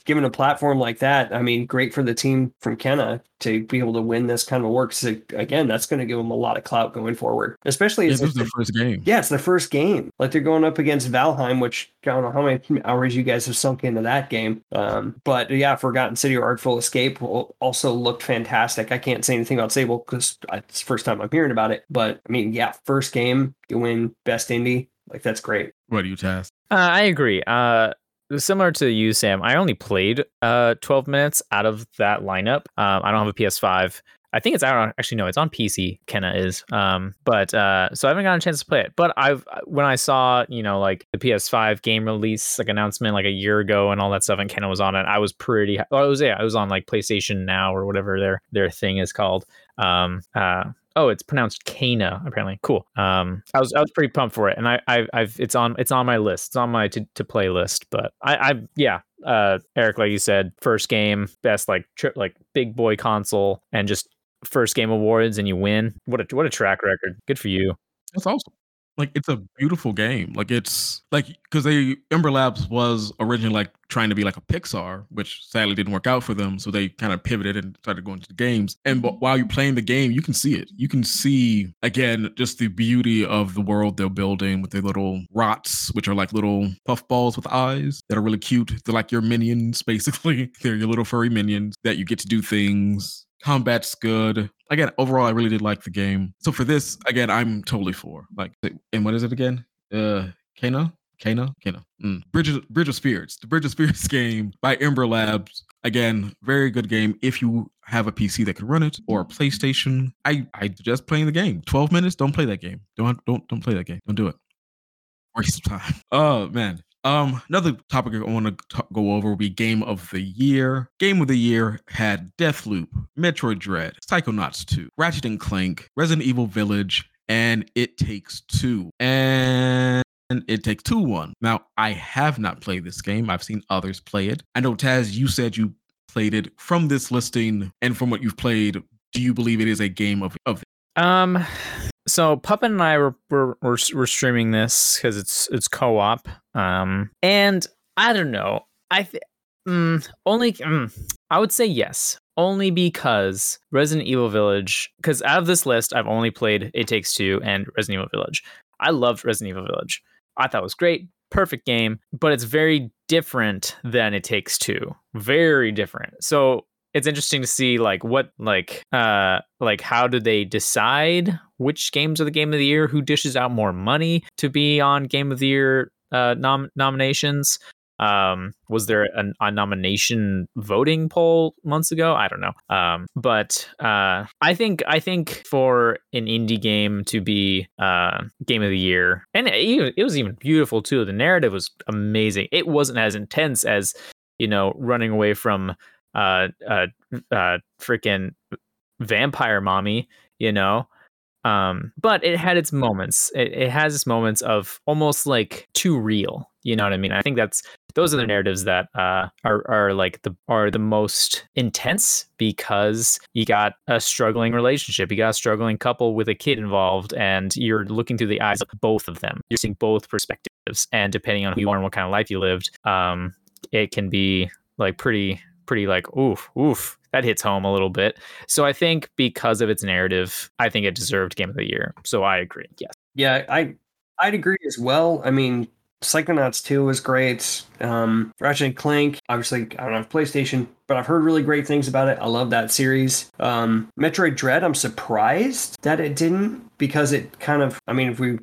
[SPEAKER 4] given a platform like that, I mean, great for the team from Kena to be able to win this kind of work. So again, that's going to give them a lot of clout going forward, especially
[SPEAKER 2] Yeah,
[SPEAKER 4] as
[SPEAKER 2] this is
[SPEAKER 4] if
[SPEAKER 2] their first game.
[SPEAKER 4] yeah, it's their first game. Like they're going up against Valheim, which I don't know how many hours you guys have sunk into that game. Um, but yeah, Forgotten City or Artful Escape al- also looked fantastic. I can't say anything about Sable because it's the first time I'm hearing about it. But I mean, yeah, first game, you win Best Indie. Like that's great.
[SPEAKER 2] What do you task?
[SPEAKER 5] Uh, I agree. Uh, similar to you, Sam. I only played uh 12 minutes out of that lineup. Um, I don't have a PS5. I think it's out on actually no, it's on PC. Kena is. Um, but uh, so I haven't gotten a chance to play it. But I've when I saw you know like the PS5 game release like announcement like a year ago and all that stuff, and Kena was on it. I was pretty. Well, it was yeah, I was on like PlayStation Now or whatever their their thing is called. Um, uh, oh, it's pronounced Kana apparently. Cool. Um, I was I was pretty pumped for it, and I, I I've it's on it's on my list. It's on my to, to play list. But I I yeah. Uh, Eric, like you said, first game, best like tri- like big boy console, and just first game awards, and you win. What a what a track record. Good for you.
[SPEAKER 2] That's awesome. Like it's a beautiful game. Like it's like because they Ember Labs was originally like trying to be like a Pixar, which sadly didn't work out for them. So they kind of pivoted and started going to the games. And but mm-hmm. while you're playing the game, you can see it. You can see again just the beauty of the world they're building with their little rots, which are like little puffballs with eyes that are really cute. They're like your minions, basically. They're your little furry minions that you get to do things. Combat's good. Again, overall, I really did like the game. So for this, again, I'm totally for. Like, and what is it again? Uh, Kana, Kana. Mm. Bridge, of, Bridge of Spirits, the Bridge of Spirits game by Ember Labs. Again, very good game. If you have a PC that can run it or a PlayStation, I I just playing the game. Twelve minutes. Don't play that game. Don't don't don't play that game. Don't do it. Waste of time. Oh man. Um, another topic I want to go over will be Game of the Year. Game of the Year had Deathloop, Metroid Dread, Psychonauts 2, Ratchet and Clank, Resident Evil Village, and It Takes Two. And It Takes Two won. Now, I have not played this game. I've seen others play it. I know Taz, you said you played it. From this listing and from what you've played, do you believe it is a game of of
[SPEAKER 5] Um, so Puppet and I were were were, were streaming this because it's it's co op. Um, and I don't know. I th- mm, only mm, I would say yes, only because Resident Evil Village. Because out of this list, I've only played It Takes Two and Resident Evil Village. I loved Resident Evil Village. I thought it was great, perfect game, but it's very different than It Takes Two. Very different. So it's interesting to see like what like uh like how do they decide which games are the game of the year who dishes out more money to be on game of the year uh nom- nominations? Um was there a, a nomination voting poll months ago? I don't know. Um but uh i think i think for an indie game to be uh game of the year and it, it was even beautiful too. The narrative was amazing. It wasn't as intense as you know running away from uh uh uh freaking vampire mommy you know um but it had its moments. It, it has its moments of almost like too real you know what i mean? I think that's those are the narratives that uh are are like the are the most intense because you got a struggling relationship. You got a struggling couple with a kid involved and you're looking through the eyes of both of them. You're seeing both perspectives and depending on who you are and what kind of life you lived um it can be like pretty pretty like oof oof that hits home a little bit so i think because of its narrative i think it deserved game of the year so i agree yes
[SPEAKER 4] Yeah, I I'd agree as well. I mean, Psychonauts 2 was great. Um, Ratchet and Clank, obviously, I don't have PlayStation, but I've heard really great things about it. I love that series. Um, Metroid Dread, I'm surprised that it didn't because it kind of, I mean, if we,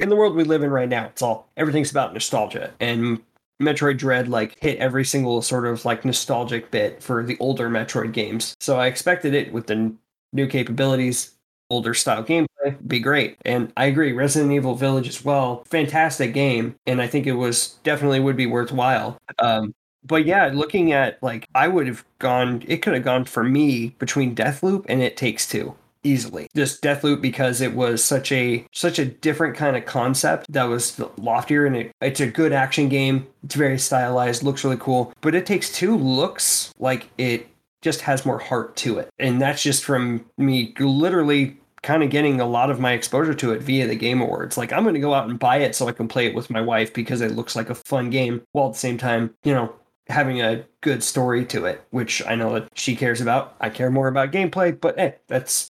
[SPEAKER 4] in the world we live in right now, it's all, everything's about nostalgia. And Metroid Dread like hit every single sort of like nostalgic bit for the older Metroid games. So I expected it with the n- new capabilities, older style gameplay, be great. And I agree, Resident Evil Village as well, fantastic game, and I think it was definitely would be worthwhile. Um, but yeah, looking at like I would have gone, it could have gone for me between Deathloop and It Takes Two easily. Just deathloop because it was such a such a different kind of concept that was loftier and it, it's a good action game. It's very stylized looks really cool but it takes two looks like it just has more heart to it. And that's just from me literally kind of getting a lot of my exposure to it via the game awards. Like i'm going to go out and buy it so i can play it with my wife because it looks like a fun game while at the same time you know having a good story to it, which I know that she cares about. I care more about gameplay, but hey, that's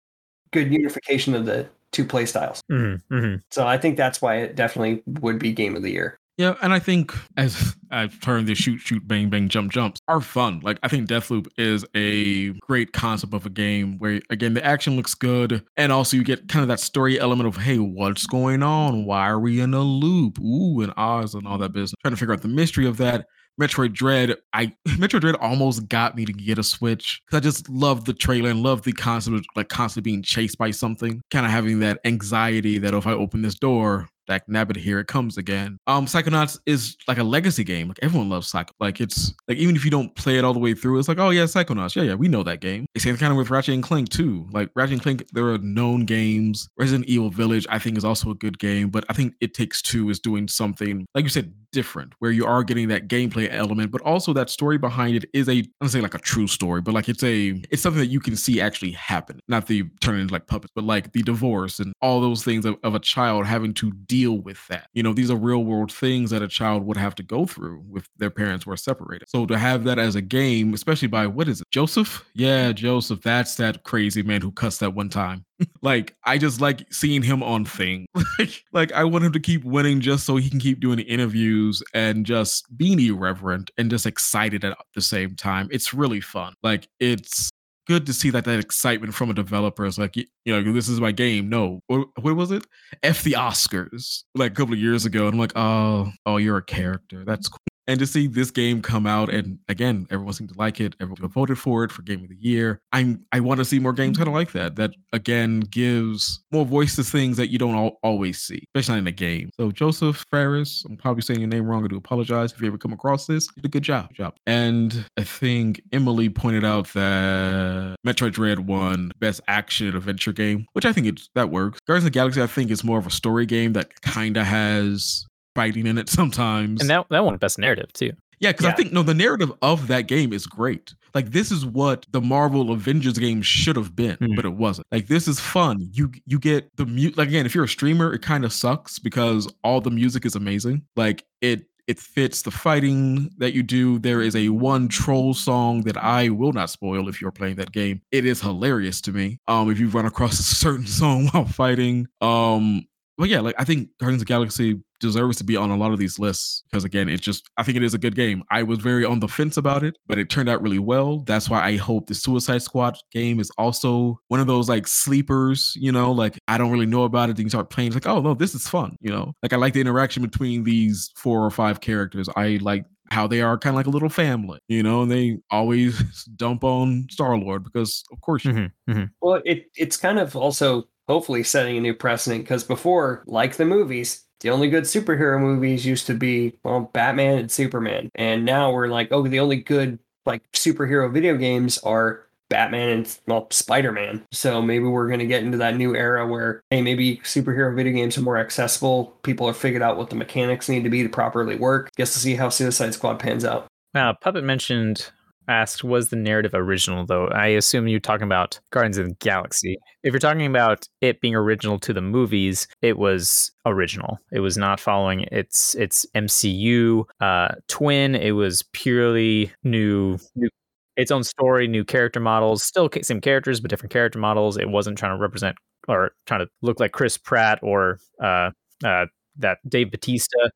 [SPEAKER 4] good unification of the two play styles.
[SPEAKER 5] Mm-hmm, mm-hmm.
[SPEAKER 4] So I think that's why it definitely would be game of the year.
[SPEAKER 2] Yeah, and I think as I've turned the shoot, shoot, bang, bang, jump, jumps are fun. Like I think Deathloop is a great concept of a game where again the action looks good, and also you get kind of that story element of hey, what's going on? Why are we in a loop? Ooh, and Oz and all that business. Trying to figure out the mystery of that. Metroid Dread, I Metroid Dread almost got me to get a Switch because I just love the trailer and love the concept of like constantly being chased by something, kind of having that anxiety that if I open this door, like nabbit here it comes again. Um psychonauts is like a legacy game. Like everyone loves psycho like it's like even if you don't play it all the way through it's like oh yeah psychonauts. Yeah yeah we know that game. It's same kind of with ratchet and clank too. Like ratchet and clank there are known games. Resident evil village i think is also a good game but i think it takes two is doing something like you said different where you are getting that gameplay element but also that story behind it is a i don't say like a true story but like it's a it's something that you can see actually happen not the turning into like puppets but like the divorce and all those things of, of a child having to deal with that you know these are real world things that a child would have to go through if their parents were separated so to have that as a game especially by what is it josef yeah mm-hmm. josef that's that crazy man who cussed that one time like I just like seeing him on thing. like, like I want him to keep winning just so he can keep doing interviews and just being irreverent and just excited at the same time. It's really fun. Like it's good to see that that excitement from a developer. Is like you know this is my game. No what, what was it? F the oscars like a couple of years ago. And i'm like oh oh you're a character. That's cool and to see this game come out and again everyone seemed to like it everyone voted for it for game of the year i'm i want to see more games kind of mm-hmm. like that that again gives more voice to things that you don't al- always see especially in a game. So josef fares i'm probably saying your name wrong i do apologize if you ever come across this you did a good job. Good job. And i think emily pointed out that metroid dread won best action adventure game which i think it that works. Guardians of the galaxy i think is more of a story game that kind of has fighting in it sometimes
[SPEAKER 5] And that that won best narrative too.
[SPEAKER 2] yeah, because I think no, the narrative of that game is great. Like this is what the Marvel Avengers game should have been,
[SPEAKER 5] Mhm.
[SPEAKER 2] but it wasn't. Like this is fun. You you get the mute. Like again, if you're a streamer, it kind of sucks because all the music is amazing. Like it it fits the fighting that you do. There is a one troll song that I will not spoil if you're playing that game. It is hilarious to me. Um, if you run across a certain song while fighting. Um, but yeah, like I think Guardians of the Galaxy deserves to be on a lot of these lists because again, it's just I think it is a good game. I was very on the fence about it, but it turned out really well. That's why I hope the Suicide Squad game is also one of those like sleepers, you know, like I don't really know about it. Then you start playing, it's like, oh no, this is fun, you know. Like I like the interaction between these four or five characters. I like how they are kind of like a little family, you know, and they always dump on Star Lord because of course
[SPEAKER 5] Mm-hmm, mm-hmm.
[SPEAKER 4] Well, it it's kind of also hopefully setting a new precedent because before, like the movies, the only good superhero movies used to be well Batman and Superman, and now we're like, oh, the only good like superhero video games are Batman and well Spider Man. So maybe we're gonna get into that new era where hey, maybe superhero video games are more accessible. People have figured out what the mechanics need to be to properly work. Guess to see how Suicide Squad pans out.
[SPEAKER 5] Now, Puppet mentioned asked was the narrative original though. I assume you're talking about Guardians of the Galaxy. If you're talking about it being original to the movies, it was original. It was not following its its MCU uh, twin. It was purely new new its own story, new character models, still same characters but different character models. It wasn't trying to represent or trying to look like Chris Pratt or uh, uh, that Dave Bautista.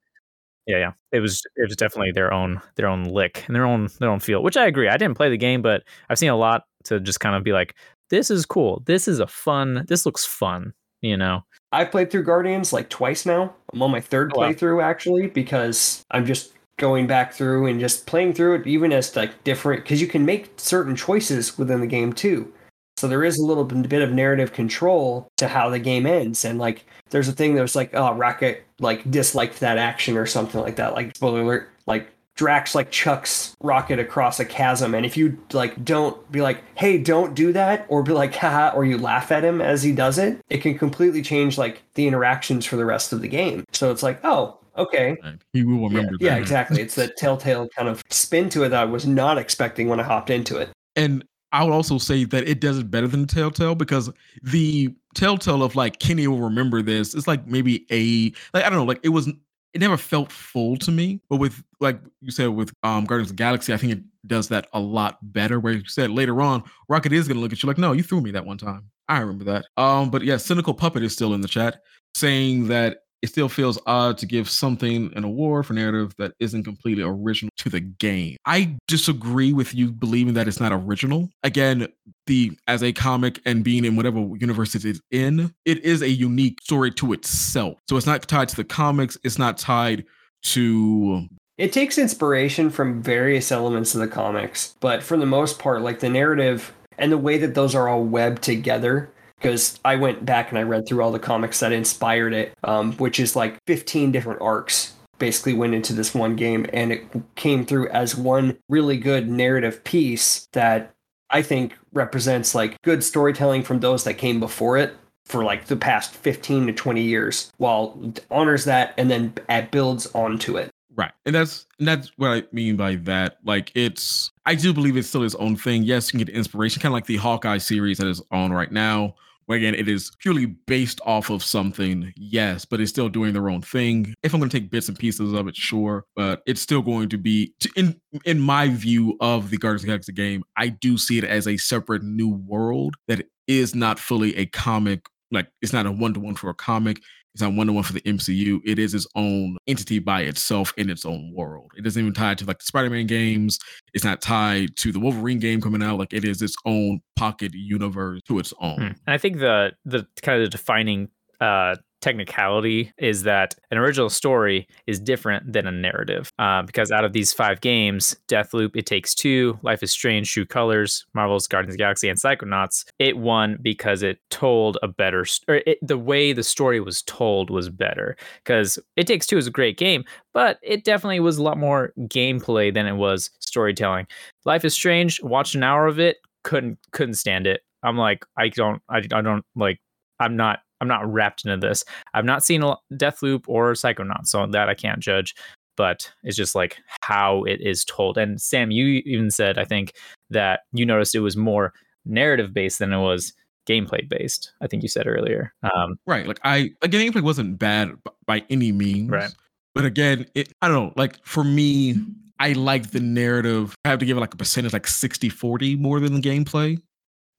[SPEAKER 5] Yeah, yeah. It was it was definitely their own their own lick and their own their own feel, which I agree. I didn't play the game, but I've seen a lot to just kind of be like, this is cool. This is a fun. This looks fun. You know.
[SPEAKER 4] I've played through Guardians like twice now. I'm on my third
[SPEAKER 5] Oh, wow.
[SPEAKER 4] playthrough actually because I'm just going back through and just playing through it even as like different because you can make certain choices within the game too. So there is a little bit of narrative control to how the game ends. And like there's a thing that was like, oh Rocket like disliked that action or something like that. Like spoiler alert, like Drax like chucks Rocket across a chasm, and if you like don't be like, "Hey, don't do that," or be like, "Haha," or you laugh at him as he does it, it can completely change like the interactions for the rest of the game. So it's like, oh, okay,
[SPEAKER 2] He will
[SPEAKER 4] yeah,
[SPEAKER 2] remember
[SPEAKER 4] yeah,
[SPEAKER 2] that.
[SPEAKER 4] exactly. It's that telltale kind of spin to it that I was not expecting when I hopped into it.
[SPEAKER 2] And I would also say that it does it better than Telltale because the Telltale of like Kenny will remember this. It's like maybe a like I don't know, like it was it never felt full to me. But with like you said with um Guardians of Galaxy, I think it does that a lot better. Where you said later on, Rocket is gonna look at you like, no, you threw me that one time. I remember that. Um, but yeah, Cynical Puppet is still in the chat saying that it still feels odd to give something an award for narrative that isn't completely original to the game. I disagree with you believing that it's not original. Again, the as a comic and being in whatever universe it is in, it is a unique story to itself. So it's not tied to the comics, it's not tied to
[SPEAKER 4] It takes inspiration from various elements of the comics, but for the most part, like the narrative and the way that those are all webbed together. Because I went back and I read through all the comics that inspired it, um, which is like 15 different arcs basically went into this one game and it came through as one really good narrative piece that I think represents like good storytelling from those that came before it for like the past 15 to 20 years while honors that and then builds onto it.
[SPEAKER 2] Right. And that's and that's what I mean by that. Like it's I do believe it's still its own thing. Yes, you can get inspiration, kind of like the Hawkeye series that is on right now. Again, it is purely based off of something, yes, but it's still doing their own thing. If I'm going to take bits and pieces of it, sure, but it's still going to be, in in my view of the Guardians of the Galaxy game, I do see it as a separate new world that is not fully a comic. Like it's not a one to one for a comic. It's not one to one for the MCU. It is its own entity by itself in its own world. It doesn't even tie to like the Spider-Man games. It's not tied to the Wolverine game coming out. Like it is its own pocket universe to its own.
[SPEAKER 5] Hmm. And I think the the kind of the defining uh, technicality is that an original story is different than a narrative. Uh, because out of these five games, Deathloop, It Takes Two, Life is Strange, True Colors, Marvel's Guardians of Galaxy, and Psychonauts, it won because it told a better, or the way the story was told was better. Because It Takes Two is a great game, but it definitely was a lot more gameplay than it was storytelling. Life is Strange, watched an hour of it, couldn't couldn't stand it. I'm like, I don't, I, I don't like, I'm not I'm not wrapped into this. I've not seen a Deathloop or Psychonauts, so that I can't judge. But it's just like how it is told. And Sam, you even said I think that you noticed it was more narrative based than it was gameplay based. I think you said earlier. Um,
[SPEAKER 2] Right. Like I like the gameplay wasn't bad by any means.
[SPEAKER 5] Right.
[SPEAKER 2] But again, it I don't know, like for me, I like the narrative. I have to give it like a percentage like 60-40 more than the gameplay.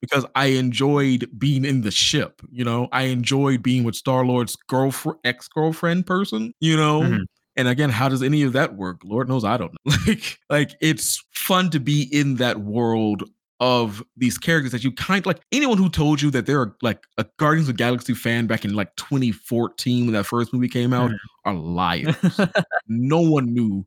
[SPEAKER 2] Because I enjoyed being in the ship, you know. I enjoyed being with Star Lord's girlfriend, ex girlfriend person, you know.
[SPEAKER 5] Mhm.
[SPEAKER 2] And again, how does any of that work? Lord knows I don't know. Like, like it's fun to be in that world of these characters that you kind like anyone who told you that they're like a Guardians of the Galaxy fan back in like 2014 when that first movie came out
[SPEAKER 5] Mhm.
[SPEAKER 2] are liars. no one knew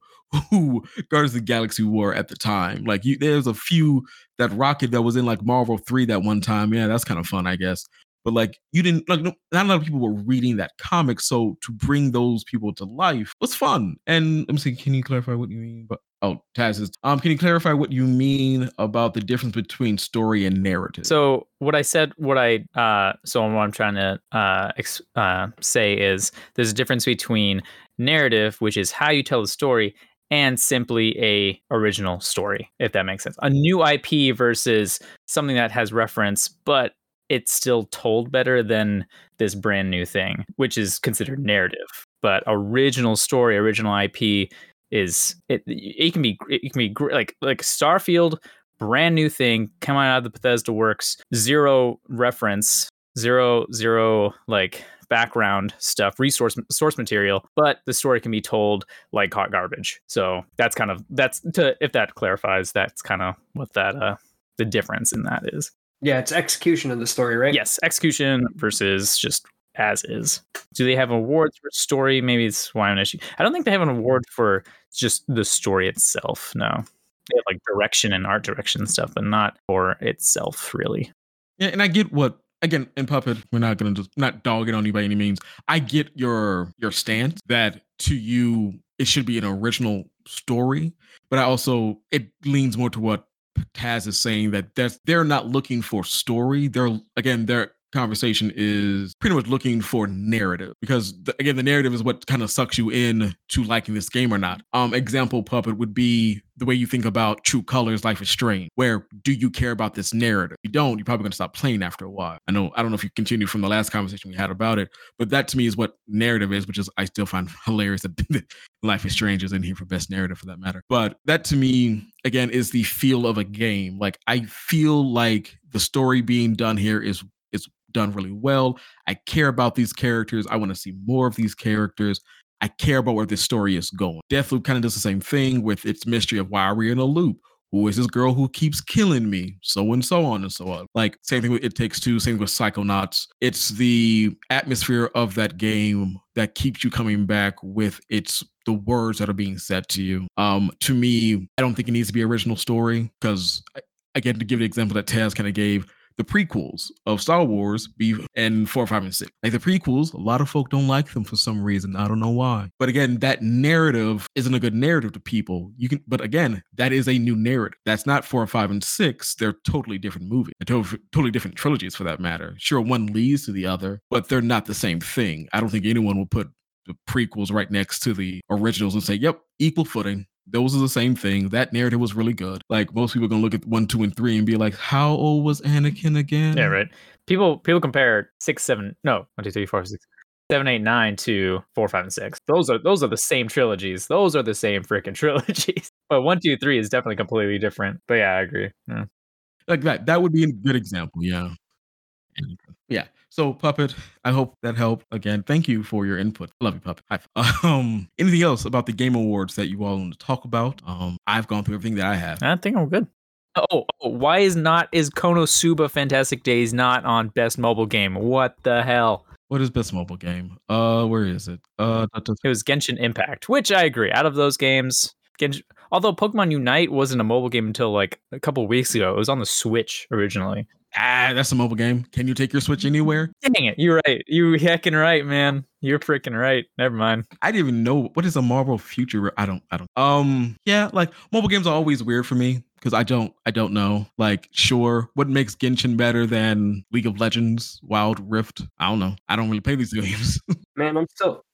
[SPEAKER 2] who Guardians of the Galaxy were at the time. Like you there's a few that Rocket that was in like Marvel 3 that one time. Yeah, that's kind of fun, I guess. But like you didn't like no, not a lot of people were reading that comic. So to bring those people to life was fun. And let me see, can you clarify what you mean? But oh, Taz is um, can you clarify what you mean about the difference between story and narrative?
[SPEAKER 5] So what I said, what I uh, so what I'm trying to uh, ex- uh, say is there's a difference between narrative, which is how you tell the story, and simply a original story, if that makes sense. A new IP versus something that has reference, but it's still told better than this brand new thing, which is considered narrative. But original story, original IP is it? It can be it can be like like Starfield brand new thing coming out of the Bethesda works, zero reference, zero zero like background stuff, resource source material, but the story can be told like hot garbage. So that's kind of that's to if that clarifies, that's kind of what that uh the difference in that is.
[SPEAKER 4] Yeah, it's execution of the story, right?
[SPEAKER 5] Yes, execution versus just as is. Do they have awards for story? Maybe it's why I'm an issue. I don't think they have an award for just the story itself. No. They have like direction and art direction stuff, but not for itself, really.
[SPEAKER 2] Yeah, and I get what again in Puppet, we're not gonna just not dog it on you by any means. I get your your stance that to you it should be an original story, but I also it leans more to what Taz is saying that that's they're not looking for story. They're again they're conversation is pretty much looking for narrative because the, again the narrative is what kind of sucks you in to liking this game or not. Um example puppet would be the way you think about true colors life is strange where do you care about this narrative? If you don't you're probably going to stop playing after a while. I know i don't know if you continue from the last conversation we had about it but that to me is what narrative is which is i still find hilarious that life is strange is in here for best narrative for that matter. But that to me again is the feel of a game. Like i feel like the story being done here is is done really well. I care about these characters. I want to see more of these characters. I care about where this story is going. Deathloop kind of does the same thing with its mystery of why are we in a loop? Who is this girl who keeps killing me? So and so on and so on. Like same thing with It Takes Two, same with Psychonauts. It's the atmosphere of that game that keeps you coming back with its the words that are being said to you. Um, to me, I don't think it needs to be original story because again, to give the example that Taz kind of gave, the prequels of Star Wars be and four, five, and six. Like the prequels, a lot of folk don't like them for some reason. I don't know why. But again, that narrative isn't a good narrative to people. You can, but again, that is a new narrative. That's not four, five, and six. They're totally different movies. Totally different trilogies for that matter. Sure, one leads to the other, but they're not the same thing. I don't think anyone will put the prequels right next to the originals and say, "Yep, equal footing." Those are the same thing. That narrative was really good. Like most people are gonna look at one, two, and three and be like, "How old was Anakin again?"
[SPEAKER 5] Yeah, right. People people compare six, seven, no, one, two, three, four, six, seven, eight, nine to four, five, and six. Those are those are the same trilogies. Those are the same freaking trilogies. But one, two, three is definitely completely different. But yeah, I agree. Yeah.
[SPEAKER 2] Like that. That would be a good example. Yeah. Yeah. So Puppet, I hope that helped. Again, thank you for your input. Love you, Puppet. High. Um, anything else about the Game Awards that you all want to talk about? Um, I've gone through everything that I have.
[SPEAKER 5] I think I'm good. Oh, oh, why is not is Konosuba Fantastic Days not on Best Mobile Game? What the hell?
[SPEAKER 2] What is best mobile game? Uh, where is it? Uh, da- da-
[SPEAKER 5] It was Genshin Impact, which I agree. Out of those games, Genshin, although Pokemon Unite wasn't a mobile game until like a couple weeks ago, it was on the Switch originally.
[SPEAKER 2] Ah, that's a mobile game. Can you take your Switch anywhere?
[SPEAKER 5] Dang it, you're right. You heckin' right, man. You're freaking right. Never mind.
[SPEAKER 2] I didn't even know what is a Marvel Future. I don't. I don't. Um. Yeah. Like mobile games are always weird for me because I don't. I don't know. Like, sure, what makes Genshin better than League of Legends, Wild Rift? I don't know. I don't really play these games.
[SPEAKER 4] Man, I'm still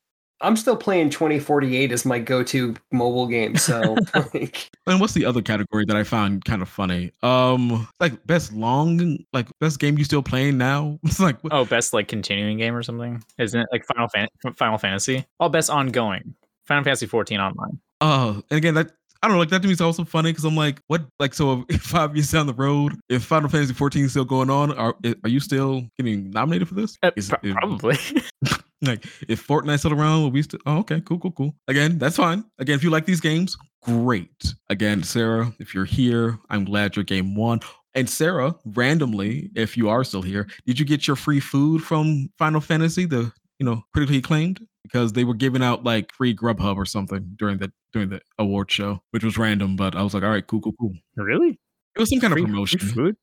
[SPEAKER 4] I'm still playing 2048 as my go-to mobile game. So like
[SPEAKER 2] and what's the other category that I found kind of funny? Um, like best long, like best game you still playing now? It's like what-
[SPEAKER 5] Oh, best like continuing game or something? Isn't it like Final Fan- Final Fantasy? Oh, best ongoing. Final Fantasy 14 online.
[SPEAKER 2] Oh, and again, that I don't know, like that to me is also funny because I'm like, what? Like, so if five years down the road, if Final Fantasy 14 is still going on, are are you still getting nominated for this?
[SPEAKER 5] Uh,
[SPEAKER 2] Is-
[SPEAKER 5] pro-
[SPEAKER 2] is-
[SPEAKER 5] probably.
[SPEAKER 2] Like, if Fortnite's still around, we still? Oh, okay, cool, cool, cool. Again, that's fine. Again, if you like these games, great. Again, Sarah, if you're here, I'm glad your game won. And Sarah, randomly, if you are still here, did you get your free food from Final Fantasy, the you know critically acclaimed? Because they were giving out like free Grubhub or something during the during the award show, which was random. But I was like, all right, cool, cool, cool.
[SPEAKER 5] really?
[SPEAKER 2] It was some kind
[SPEAKER 5] Free-
[SPEAKER 2] of
[SPEAKER 5] free
[SPEAKER 2] promotion.
[SPEAKER 5] food?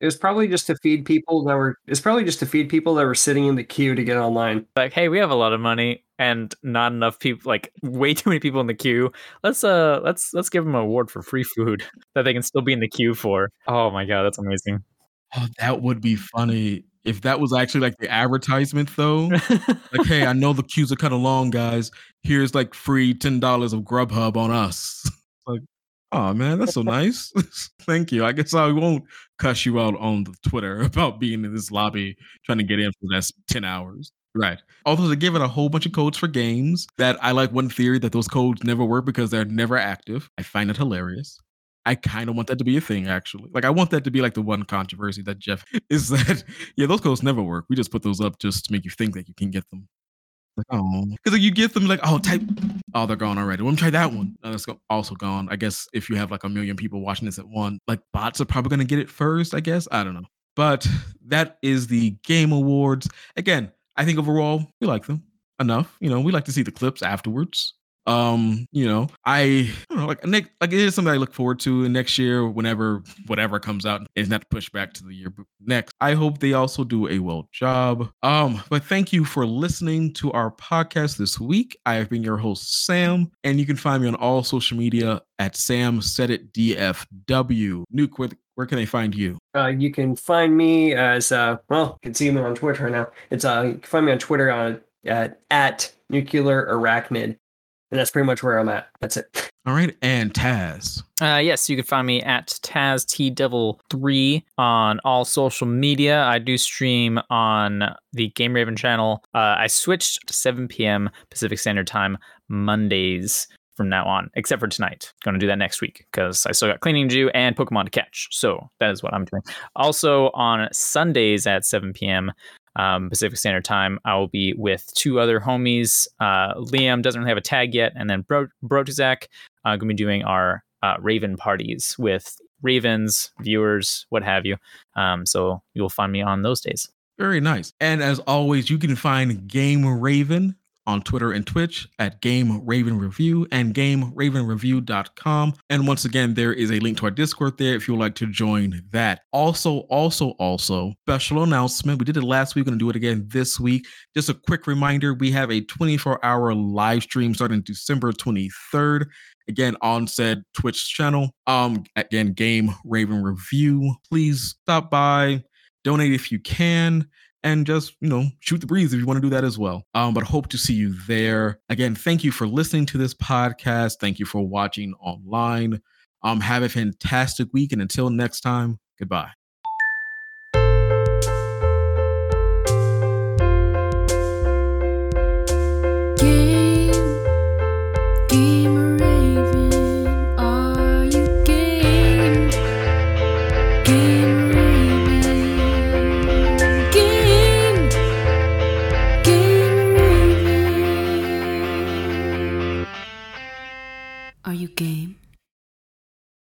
[SPEAKER 4] It was probably just to feed people that were it's probably just to feed people that were sitting in the queue to get online.
[SPEAKER 5] Like, hey, we have a lot of money and not enough people. Like, way too many people in the queue. Let's uh, let's let's give them an award for free food that they can still be in the queue for. Oh my god, that's amazing.
[SPEAKER 2] Oh, that would be funny if that was actually like the advertisement, though. like, hey, I know the queues are kind of long, guys. Here's like free ten dollars of Grubhub on us. like, oh man, that's so nice. Thank you. I guess I won't cuss you out on the Twitter about being in this lobby trying to get in for that's ten hours. Right. Although they're giving a whole bunch of codes for games that I like one theory that those codes never work because they're never active. I find it hilarious. I kind of want that to be a thing, actually. Like, I want that to be like the one controversy that Geoff is that, yeah, those codes never work. We just put those up just to make you think that you can get them. Oh, because like, you get them, like, oh, type, oh, they're gone already. Let me try that one. Oh, that's also gone. I guess if you have like a million people watching this at one, like bots are probably to get it first, I guess. I don't know. But that is the Game Awards. Again, I think overall, we like them enough. You know, we like to see the clips afterwards. Um, you know, I, I know, like next, like it is something I look forward to and next year, whenever whatever comes out, is not to push back to the year next. I hope they also do a well job. Um, but thank you for listening to our podcast this week. I have been your host Sam, and you can find me on all social media at Sam Said It DFW. Nuke, where, where can they find you?
[SPEAKER 4] Uh, you can find me as uh, well. You can see me on Twitter now. It's uh, you can find me on Twitter on at at nuclear arachnid, and that's pretty much where I'm at. That's it.
[SPEAKER 2] All right, and Taz.
[SPEAKER 5] Uh, yes, you can find me at Taz T Devil three on all social media. I do stream on the Game Raven channel. Uh, I switched to 7 p.m. Pacific Standard Time Mondays from now on, except for tonight. Going to do that next week because I still got cleaning to do and Pokemon to catch. So that is what I'm doing. Also on Sundays at 7 p.m. Um, Pacific Standard Time, I will be with two other homies. Uh, Liam doesn't really have a tag yet, and then Bro- Brotizak uh, going to be doing our uh, Raven parties with Ravens, viewers, what have you. Um, so you'll find me on those days.
[SPEAKER 2] Very nice. And as always, you can find Game Raven on Twitter and Twitch at Game Raven Review and GameRavenReview.com. And once again, there is a link to our Discord there if you would like to join that. Also, also, also, special announcement. We did it last week, going to do it again this week. Just a quick reminder we have a 24 hour live stream starting December 23rd. Again, on said Twitch channel. Um, again, Game Raven Review. Please stop by, donate if you can and just you know shoot the breeze if you want to do that as well. Um but hope to see you there. Again thank you for listening to this podcast. Thank you for watching online. Um have a fantastic week and until next time goodbye.
[SPEAKER 3] Game, game